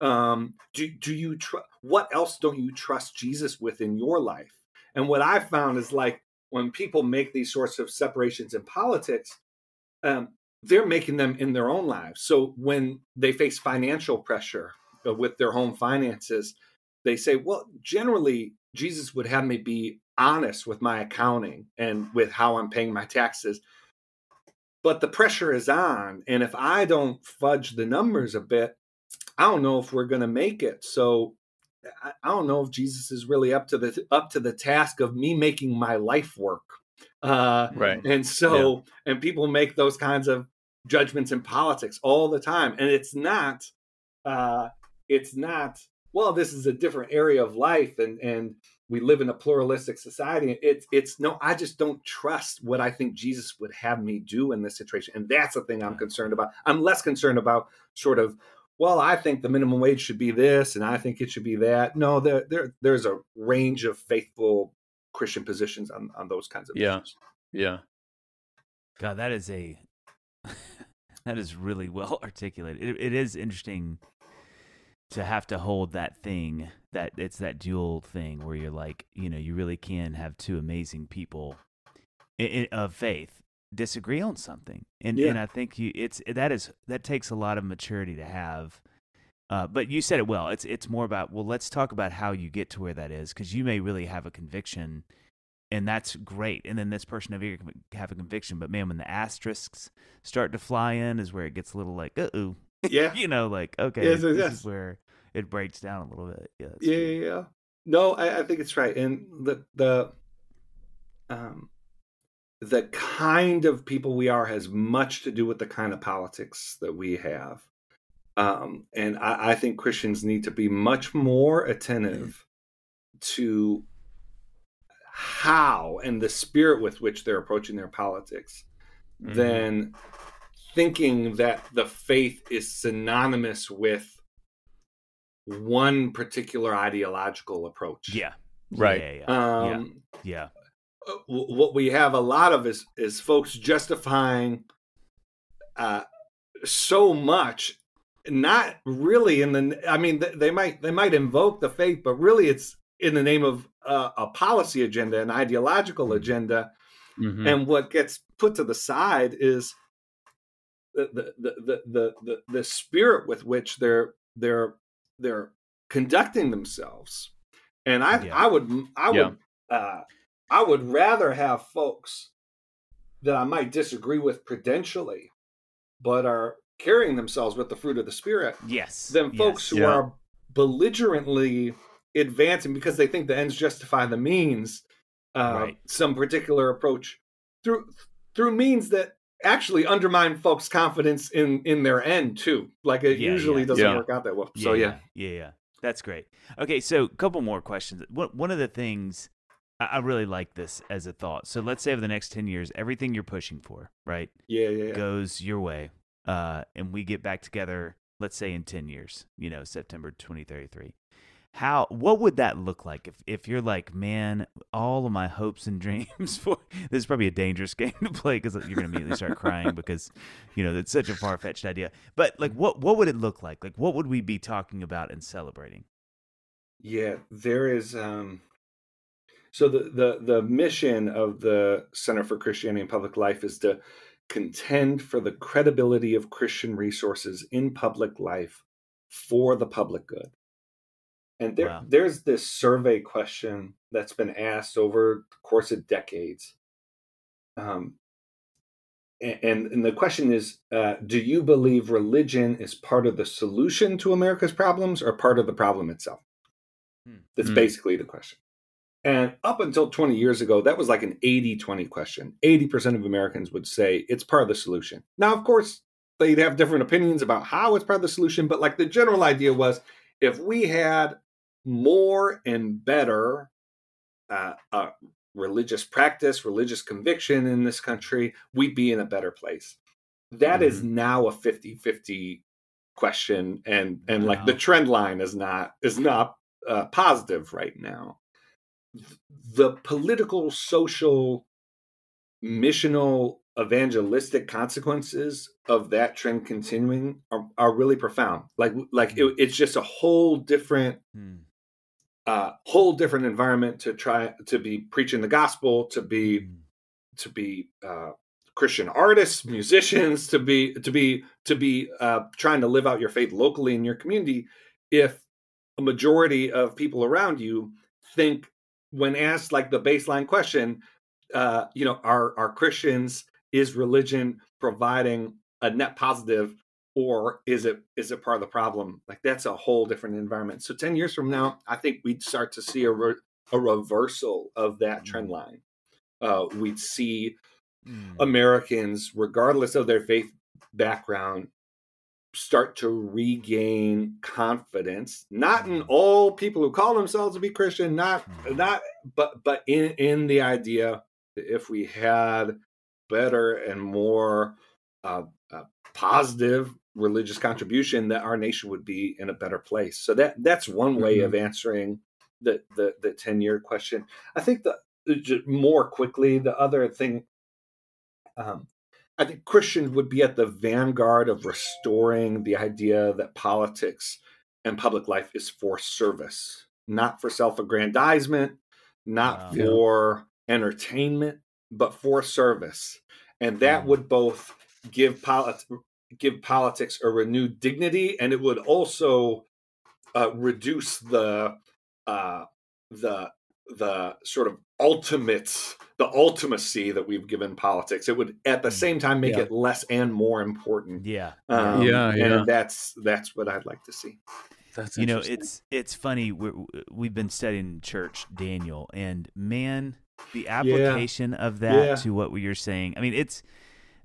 Um, do do you trust? What else don't you trust Jesus with in your life? And what I found is like when people make these sorts of separations in politics, um, they're making them in their own lives. So when they face financial pressure uh, with their home finances, they say, "Well, generally, Jesus would have me be honest with my accounting and with how I'm paying my taxes." But the pressure is on, and if I don't fudge the numbers a bit, I don't know if we're going to make it. So I, don't know if Jesus is really up to the up to the task of me making my life work. Uh, right and so, and people make those kinds of judgments in politics all the time, and it's not, uh, it's not. Well, this is a different area of life, and and we live in a pluralistic society. It's it's no, I just don't trust what I think Jesus would have me do in this situation, and that's the thing I'm mm. concerned about. I'm less concerned about sort of well, I think the minimum wage should be this, and I think it should be that. No, there, there there's a range of faithful Christian positions on, on those kinds of Yeah. issues. yeah God, that is a that is really well articulated. It, it is interesting to have to hold that thing that it's that dual thing where you're like, you know, you really can have two amazing people i i of faith disagree on something, and Yeah. and I think you it's that is that takes a lot of maturity to have. Uh, but you said it well. It's it's more about well, let's talk about how you get to where that is because you may really have a conviction, and that's great. And then this person over here can have a conviction, but man, when the asterisks start to fly in, is where it gets a little like, uh oh, Yeah, you know, like okay, yes, this yes. is where it breaks down a little bit. Yeah, yeah, yeah, yeah. No, I, I think it's right, and the the um the kind of people we are has much to do with the kind of politics that we have. Um, and I, I think Christians need to be much more attentive to how and the spirit with which they're approaching their politics mm-hmm. than thinking that the faith is synonymous with one particular ideological approach. Yeah. Right. Yeah. Yeah. Um, yeah. yeah. Uh, what we have a lot of is is folks justifying uh, so much not really in the i mean they might they might invoke the faith but really it's in the name of uh, a policy agenda an ideological mm-hmm. agenda mm-hmm. and what gets put to the side is the the, the the the the spirit with which they're they're they're conducting themselves and i yeah. i would i would yeah. uh I would rather have folks that I might disagree with prudentially, but are carrying themselves with the fruit of the spirit. Yes. Than folks yes. who yeah. are belligerently advancing because they think the ends justify the means. Uh, right. Some particular approach through through means that actually undermine folks' confidence in in their end too. Like it yeah, usually yeah. doesn't work out that well. so yeah. yeah, yeah, that's great. Okay, so a couple more questions. One of the things I really like this as a thought. So let's say over the next 10 years, everything you're pushing for, right? Yeah, yeah, yeah. Goes your way. Uh, and we get back together, let's say in 10 years, you know, September 2033. How, what would that look like if, if you're like, man, all of my hopes and dreams for this is probably a dangerous game to play because you're going to immediately start crying because, you know, it's such a far fetched idea. But like, what, what would it look like? Like, what would we be talking about and celebrating? Yeah, there is, um, so the, the the mission of the Center for Christianity and Public Life is to contend for the credibility of Christian resources in public life for the public good. And there, wow. there's this survey question that's been asked over the course of decades. Um, and, and the question is uh, Do you believe religion is part of the solution to America's problems or part of the problem itself? Hmm. That's hmm. basically the question. And up until 20 years ago, that was like an 80 20 question. 80% of Americans would say it's part of the solution. Now, of course, they'd have different opinions about how it's part of the solution, but like the general idea was if we had more and better uh, uh, religious practice, religious conviction in this country, we'd be in a better place. That mm-hmm. is now a 50 50 question and and wow. like the trend line is not is not uh, positive right now the political, social, missional, evangelistic consequences of that trend continuing are, are really profound. Like like it, hmm. it's just a whole different hmm. Uh whole different environment to try to be preaching the gospel, to be hmm. to be uh Christian artists, musicians, to be to be to be uh trying to live out your faith locally in your community if a majority of people around you think when asked like the baseline question, uh, you know, are are Christians is religion providing a net positive or is it is it part of the problem? Like that's a whole different environment. So ten years from now, I think we'd start to see a re- a reversal of that trend mm. line. Uh, we'd see mm. Americans, regardless of their faith background, start to regain confidence not in mm-hmm. all people who call themselves to be christian not mm-hmm. not but but in in the idea that if we had better and more uh, uh, positive religious contribution that our nation would be in a better place so that that's one way mm-hmm. of answering the the the 10 year question i think the more quickly the other thing um, I think Christians would be at the vanguard of restoring the idea that politics and public life is for service, not for self aggrandizement, not wow. for entertainment, but for service. And that would both give, polit- give politics a renewed dignity and it would also uh, reduce the uh, the the sort of ultimate the ultimacy that we've given politics. It would at the mm, same time make yeah. it less and more important. Yeah. Um, yeah, yeah. and that's that's what i'd like to see. That's you know it's it's funny we're, we've been studying church daniel and man the application of that Yeah. to what you're saying i mean it's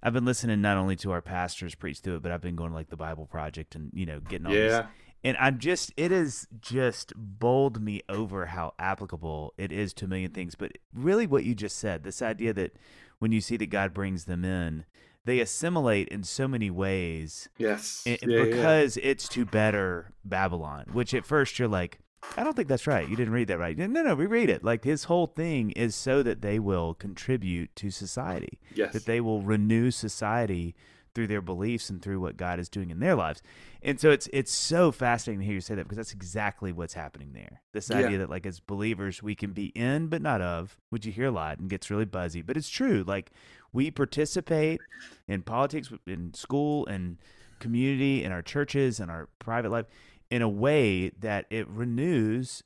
i've been listening not only to our pastors preach through it but i've been going to like the bible project and you know getting all Yeah. and i'm just it has just bowled me over how applicable it is to a million things but really what you just said this idea that when you see that god brings them in they assimilate in so many ways Yes. Yeah, yeah. because it's to better Babylon. Which at first you're like, I don't think that's right. You didn't read that right. No, no, reread it. Like his whole thing is so that they will contribute to society, Yes. that they will renew society through their beliefs and through what God is doing in their lives. And so it's it's so fascinating to hear you say that because that's exactly what's happening there. This Yeah. idea that like as believers we can be in but not of, which you hear a lot and gets really buzzy, but it's true. Like we participate in politics, in school, and community, in our churches, and our private life, in a way that it renews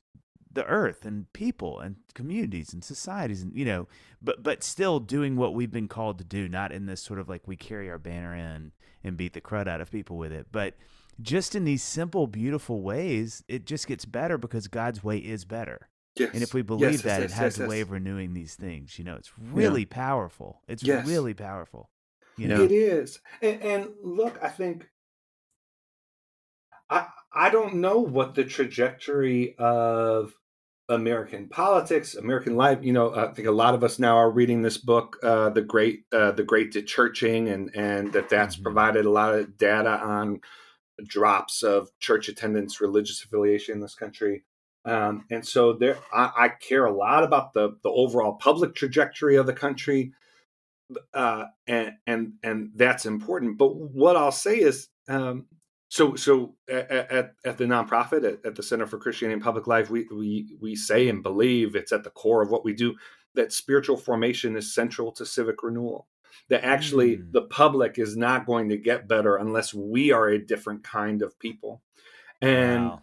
the earth and people and communities and societies and you know but but still doing what we've been called to do not in this sort of like we carry our banner in and beat the crud out of people with it but just in these simple beautiful ways it just gets better because god's way is better. Yes. and if we believe yes, that yes, it has a way of renewing these things you know it's really powerful. It's really powerful you know? It is. And, and look, I think I I don't know what the trajectory of American politics, American life. You know, I think a lot of us now are reading this book, uh, the Great uh, the Great Dechurching, and and that that's Mhm. provided a lot of data on drops of church attendance, religious affiliation in this country. Um, and so there, I, I care a lot about the the overall public trajectory of the country uh, and and and that's important. But what I'll say is, um, so so at, at at the nonprofit at, at the Center for Christianity and Public Life, we we we say and believe it's at the core of what we do that spiritual formation is central to civic renewal. That actually Mm. the public is not going to get better unless we are a different kind of people, and Wow.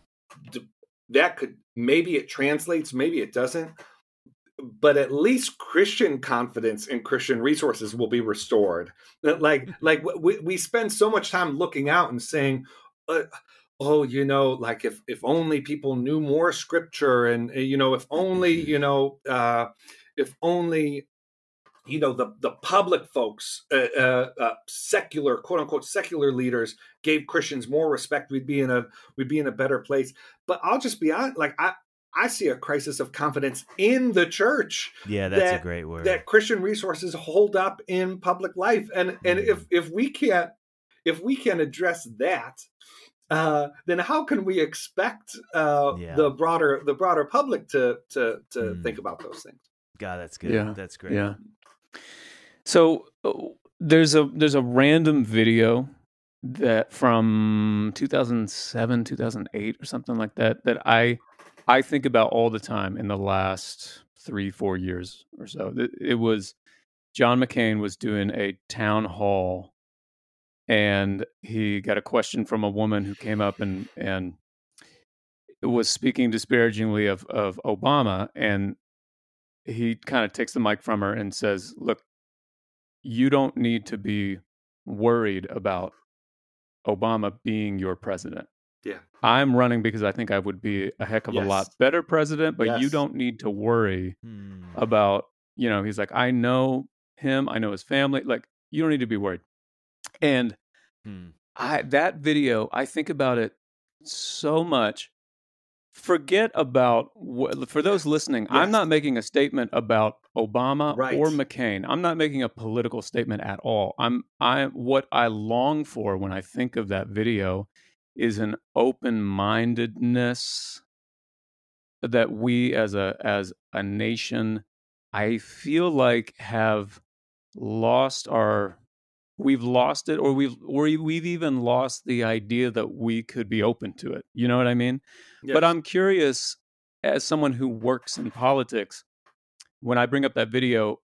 d- that could maybe it translates, maybe it doesn't but at least Christian confidence in Christian resources will be restored. Like like we we spend so much time looking out and saying, uh, oh, you know, like if if only people knew more scripture, and uh, you know, if only you know, uh, if only you know the the public folks, uh, uh, uh, secular quote unquote secular leaders gave Christians more respect, we'd be in a we'd be in a better place. But I'll just be honest, like I. I see a crisis of confidence in the church yeah that's a great word that Christian resources hold up in public life, and and if if we can't if we can address that, uh, then how can we expect uh, Yeah. the broader the broader public to to to Mm. think about those things? god that's good Yeah. that's great Yeah. So uh, there's a there's a random video that from 2007 2008 or something like that that I I think about all the time in the last 3 4 years or so. It, it was John McCain was doing a town hall and he got a question from a woman who came up and and was speaking disparagingly of of Obama and he kind of takes the mic from her and says, "Look, you don't need to be worried about Obama being your president. Yeah. I'm running because I think I would be a heck of a lot better president, but you don't need to worry Hmm. about, you know, he's like, I know him, I know his family. Like, you don't need to be worried. And Hmm. I that video, I think about it so much. Forget about wh- for those listening. I'm not making a statement about Obama Right. or McCain. I'm not making a political statement at all. I'm I what I long for when I think of that video is an open-mindedness that we as a as a nation I feel like have lost our we've lost it or we've or we've even lost the idea that we could be open to it. You know what I mean? But I'm curious as someone who works in politics when I bring up that video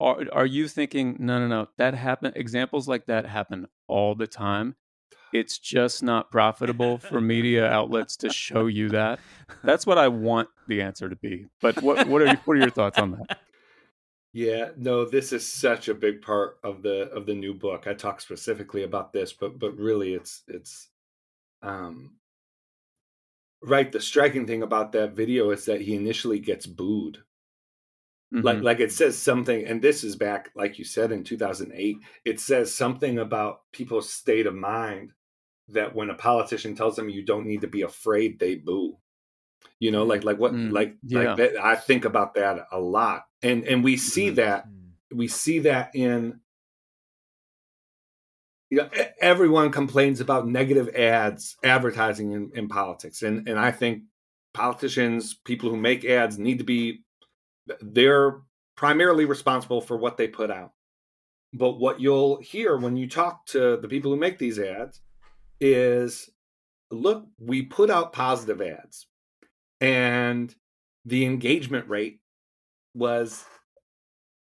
are are you thinking no no no that happen examples like that happen all the time it's just not profitable for media outlets to show you that that's what I want the answer to be but what what are what are your thoughts on that Yeah, no, this is such a big part of the of the new book. I talk specifically about this, but but really it's it's um right. The striking thing about that video is that he initially gets booed. Mhm. Like, like it says something, and this is back, like you said, in 2008. It says something about people's state of mind that when a politician tells them you don't need to be afraid, they boo. You know, like, like what, Mm, like, yeah. like that. I think about that a lot, and and we see Mhm. that Mm. we see that in you know everyone complains about negative ads advertising in, in politics and and i think politicians people who make ads need to be they're primarily responsible for what they put out but what you'll hear when you talk to the people who make these ads is look we put out positive ads and the engagement rate was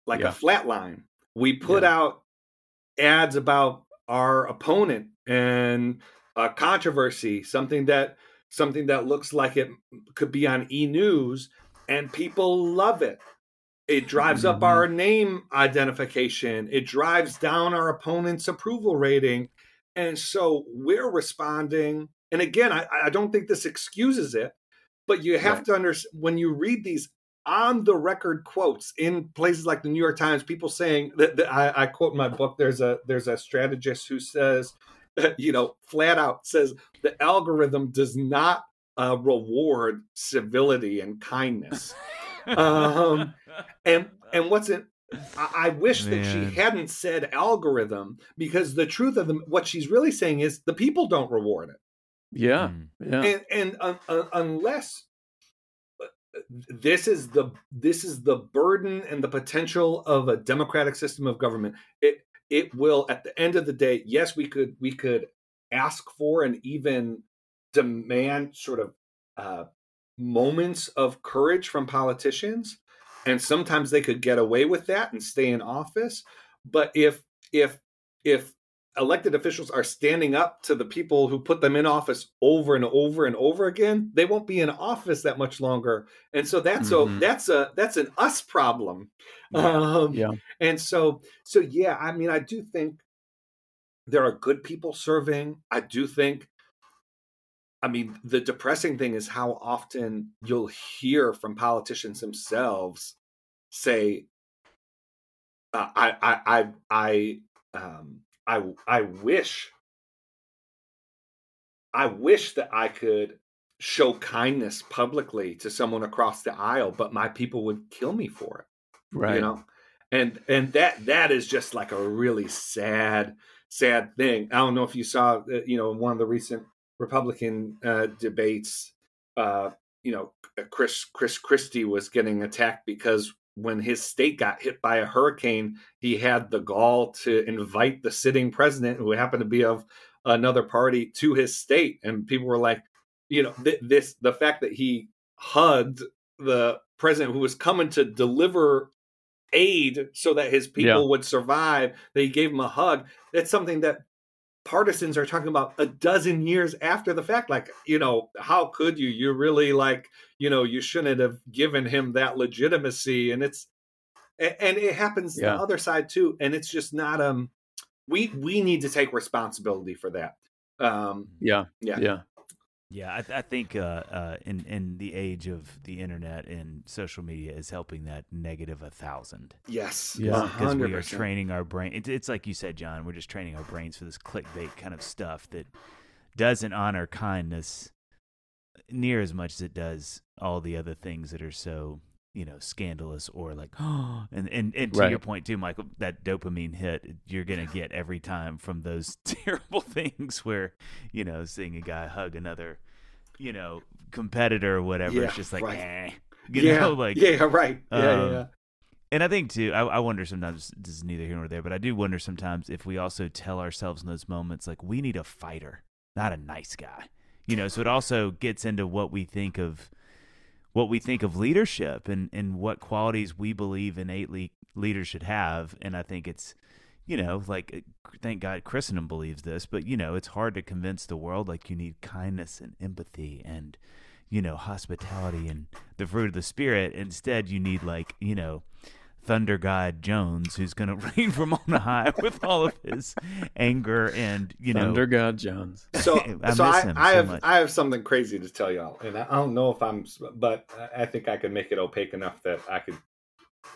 like Yeah. a flat line we put Yeah. out ads about our opponent and a controversy something that something that looks like it could be on e-news and people love it it drives up Mhm. our name identification it drives down our opponent's approval rating and so we're responding and again i, I don't think this excuses it but you have Right. to understand when you read these on the record quotes in places like the New York Times, people saying that, that I, I quote in my book. There's a there's a strategist who says, you know, flat out says the algorithm does not uh, reward civility and kindness. Um, and and what's it? I, I wish that she hadn't said algorithm because the truth of the, what she's really saying is the people don't reward it. Yeah, Mm. yeah, and and un, un- unless uh, this is the this is the burden and the potential of a democratic system of government. It it will at the end of the day yes we could we could ask for and even demand sort of uh, moments of courage from politicians and sometimes they could get away with that and stay in office but if if if elected officials are standing up to the people who put them in office over and over and over again they won't be in office that much longer and so that's Mhm. a that's a that's an us problem um Yeah. and so so yeah i mean i do think there are good people serving i do think i mean the depressing thing is how often you'll hear from politicians themselves say uh, i i i i um i i wish i wish that i could show kindness publicly to someone across the aisle but my people would kill me for it right. you know and and that that is just like a really sad sad thing i don't know if you saw uh, you know one of the recent republican uh, debates uh you know chris chris christie was getting attacked because when his state got hit by a hurricane he had the gall to invite the sitting president who happened to be of another party to his state and people were like you know th- this the fact that he hugged the president who was coming to deliver aid so that his people Yeah. would survive that he gave him a hug that's something that partisans are talking about a dozen years after the fact like you know how could you? You really like you know you shouldn't have given him that legitimacy. And it's and it happens Yeah. the other side too. And it's just not um we we need to take responsibility for that. Um Yeah, yeah. Yeah, Yeah, I, th- I think uh, uh, in in the age of the internet and social media is helping that negative a thousand. yes Yeah. because we are training our brain. It's, it's like you said, Jon. We're just training our brains for this clickbait kind of stuff that doesn't honor kindness near as much as it does all the other things that are so you know scandalous or like oh and and, and to Right. your point too michael that dopamine hit you're gonna get every time from those terrible things where you know seeing a guy hug another you know competitor or whatever Yeah, it's just like right. eh. you yeah know like yeah right yeah um, yeah and I think too, I, I wonder sometimes this is neither here nor there, but I do wonder sometimes if we also tell ourselves in those moments like we need a fighter, not a nice guy. You know, so it also gets into what we think of what we think of leadership and, and what qualities we believe innately leaders should have. And I think it's you know, like thank God Christendom believes this, but you know, it's hard to convince the world like you need kindness and empathy and you know, hospitality and the fruit of the spirit. Instead, you need like, you know, Thunder God Jones, who's going to rain from on high with all of his anger and you know. Thunder God Jones. So, I so miss I, him I so have much. I have something crazy to tell y'all, and I I don't know if I'm, but I think I could make it opaque enough that I could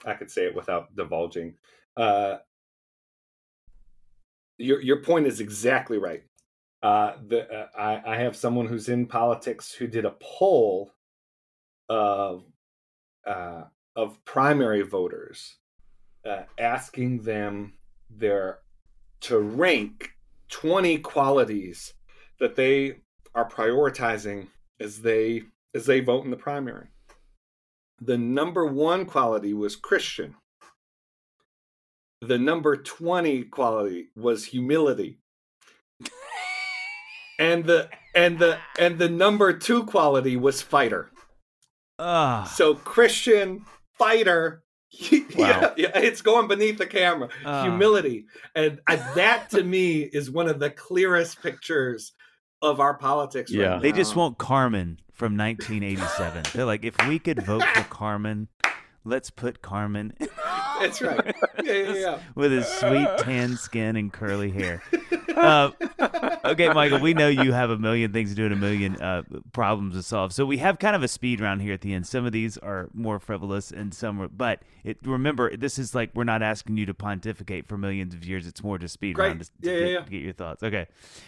I could say it without divulging. Uh, your your point is exactly right. Uh, the uh, I, I have someone who's in politics who did a poll of uh, of primary voters, uh, asking them their to rank twenty qualities that they are prioritizing as they as they vote in the primary. The number one quality was Christian. The number 20 quality was humility. And the and the and the number 2 quality was fighter. Ah, So Christian fighter yeah, Wow. yeah, it's going beneath the camera. Ah. Humility. And uh, that to me is one of the clearest pictures of our politics right Yeah. they just want Carman from 1987. They're like, if we could vote for Carman, let's put Carman That's right. Yeah, yeah, yeah. with his sweet tan skin and curly hair. Uh, okay, Michael, we know you have a million things to do and a million uh, problems to solve. So we have kind of a speed round here at the end. Some of these are more frivolous and some are, but it, remember, this is like we're not asking you to pontificate for millions of years. It's more just speed Great. round to, to Yeah, yeah, get, to get your thoughts. Okay.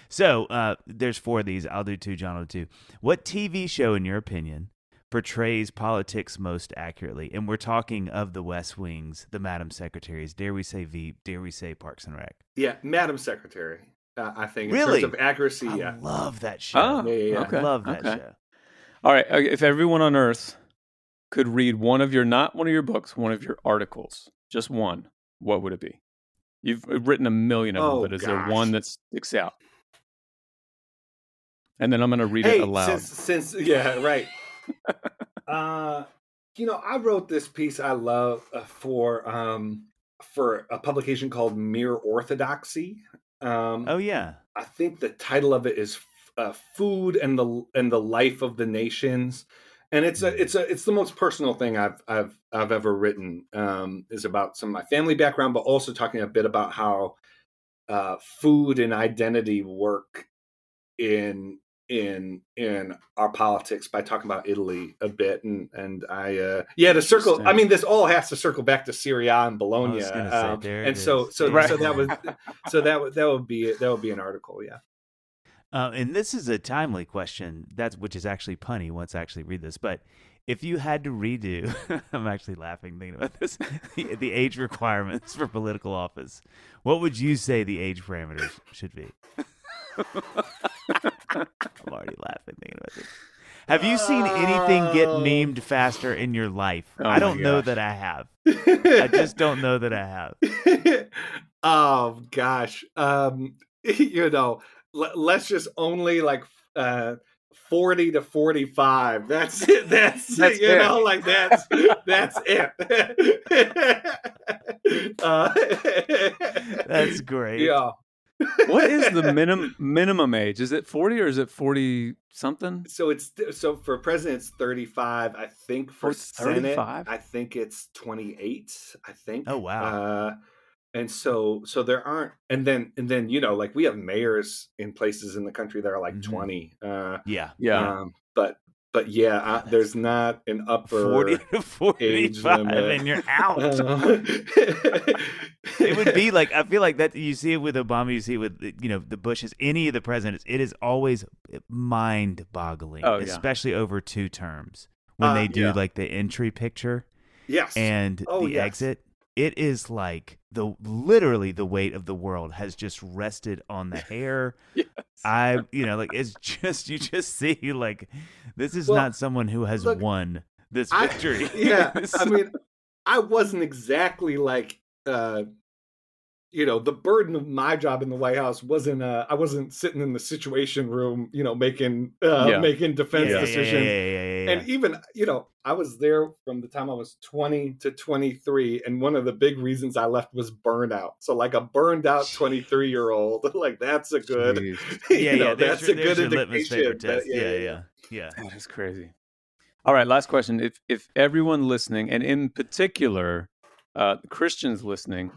So uh, there's four of these. I'll do two, Jon will do two. What TV show, in your opinion, portrays politics most accurately? And we're talking of the West Wings, the Madam Secretaries. Dare we say Veep? Dare we say Parks and Rec? Yeah, Madam Secretary. Uh, I think in Really? terms of accuracy, I yeah. love that show. Oh, Yeah, yeah, yeah. okay. I love that okay. show. All right. okay, If everyone on Earth could read one of your, not one of your books, one of your articles, just one, what would it be? You've written a million of them, Oh, but is there one that sticks out? And then I'm going to read hey, it aloud. since since yeah, right. Uh, you know, I wrote this piece I love uh, for um for a publication called Mere Orthodoxy. Um, Oh yeah. I think the title of it is uh, "Food and the and the Life of the Nations," and it's a it's a it's the most personal thing I've I've I've ever written. Um, is about some of my family background, but also talking a bit about how uh, food and identity work in in in our politics by talking about Italy a bit and and I uh yeah to circle I mean this all has to circle back to Ciro and Bologna say, um, and so is. so Right. so that was so that would that would be that would be an article yeah Uh, and this is a timely question. That's which is actually punny once I actually read this. But if you had to redo, I'm actually laughing thinking about this. The, the age requirements for political office. What would you say the age parameters should be? I'm already laughing thinking about this. Have you seen anything get Oh. memed faster in your life? Oh I don't know that I have. I just don't know that I have. oh gosh um you know l- let's just only like uh 40 to 45 that's it that's, That's it you fair. know like that's that's it uh, That's great. yeah what is the minimum minimum age? Is it 40 or is it 40 something? so it's so for president it's 35 i think for Oh, senate 35? i think it's 28 i think Oh, wow. uh and so so there aren't and then and then you know like we have mayors in places in the country that are like Mhm. 20 uh Yeah. Yeah. um but but yeah I, there's not an upper 40 to 45 limit. and you're out. Uh, it would be like I feel like that you see it with Obama, you see it with you know the Bushes, any of the presidents. It is always mind-boggling, Oh, yeah. especially over two terms when Uh, they do yeah. like the entry picture yes and Oh, the yes. exit. It is like the literally the weight of the world has just rested on the hair. Yes. I you know like it's just you just see like this is Well, not someone who has look, won this I- victory. yeah i mean i wasn't exactly like uh you know the burden of my job in the white house wasn't uh i wasn't sitting in the situation room you know making uh Yeah. making defense yeah, yeah, yeah, decisions yeah, yeah, yeah, yeah. and even you know i was there from the time i was 20 to 23 and one of the big reasons i left was burnout so like a burned out 23 year old like that's a good Jeez. you yeah, know, yeah. That's your, a good your litmus paper indication that- Yeah, yeah, yeah. That is crazy. All right, last question. If if everyone listening, and in particular uh, Christians listening,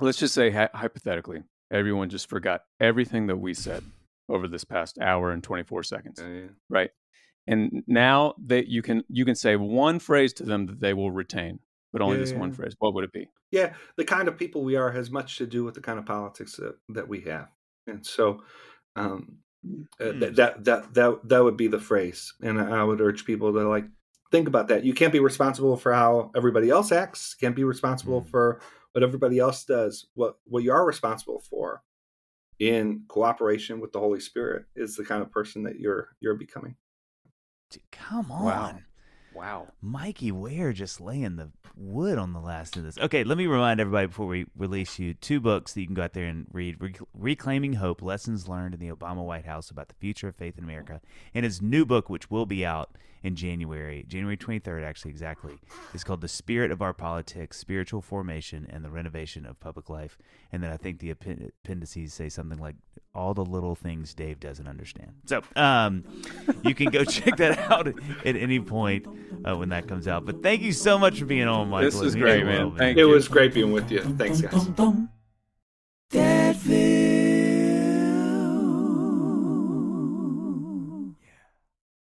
let's just say hy- hypothetically, everyone just forgot everything that we said over this past hour and 24 seconds, Yeah, yeah. right? And now that you can you can say one phrase to them that they will retain, but only Yeah, this one phrase. What would it be? yeah, the kind of people we are has much to do with the kind of politics that, that we have, and so um, uh, Hmm. that, that that that that would be the phrase. And I would urge people to like think about that. You can't be responsible for how everybody else acts. Can't be responsible Hmm. for what everybody else does. What what you are responsible for, in cooperation with the Holy Spirit, is the kind of person that you're you're becoming. Dude, come on. Wow. Wow. Mikey Wear just laying the wood on the last of this. Okay, let me remind everybody before we release you two books that you can go out there and read Re- Reclaiming Hope Lessons Learned in the Obama White House about the Future of Faith in America. And his new book, which will be out in January, January 23rd, actually, exactly, is called The Spirit of Our Politics Spiritual Formation and the Renovation of Public Life. And then I think the append- appendices say something like all the little things Dave doesn't understand. So um, you can go check that out at any point uh, when that comes out. But thank you so much for being on, Michael. This is It great, means the man. Thank It you. was great being with you. Thanks, guys. Dead fish.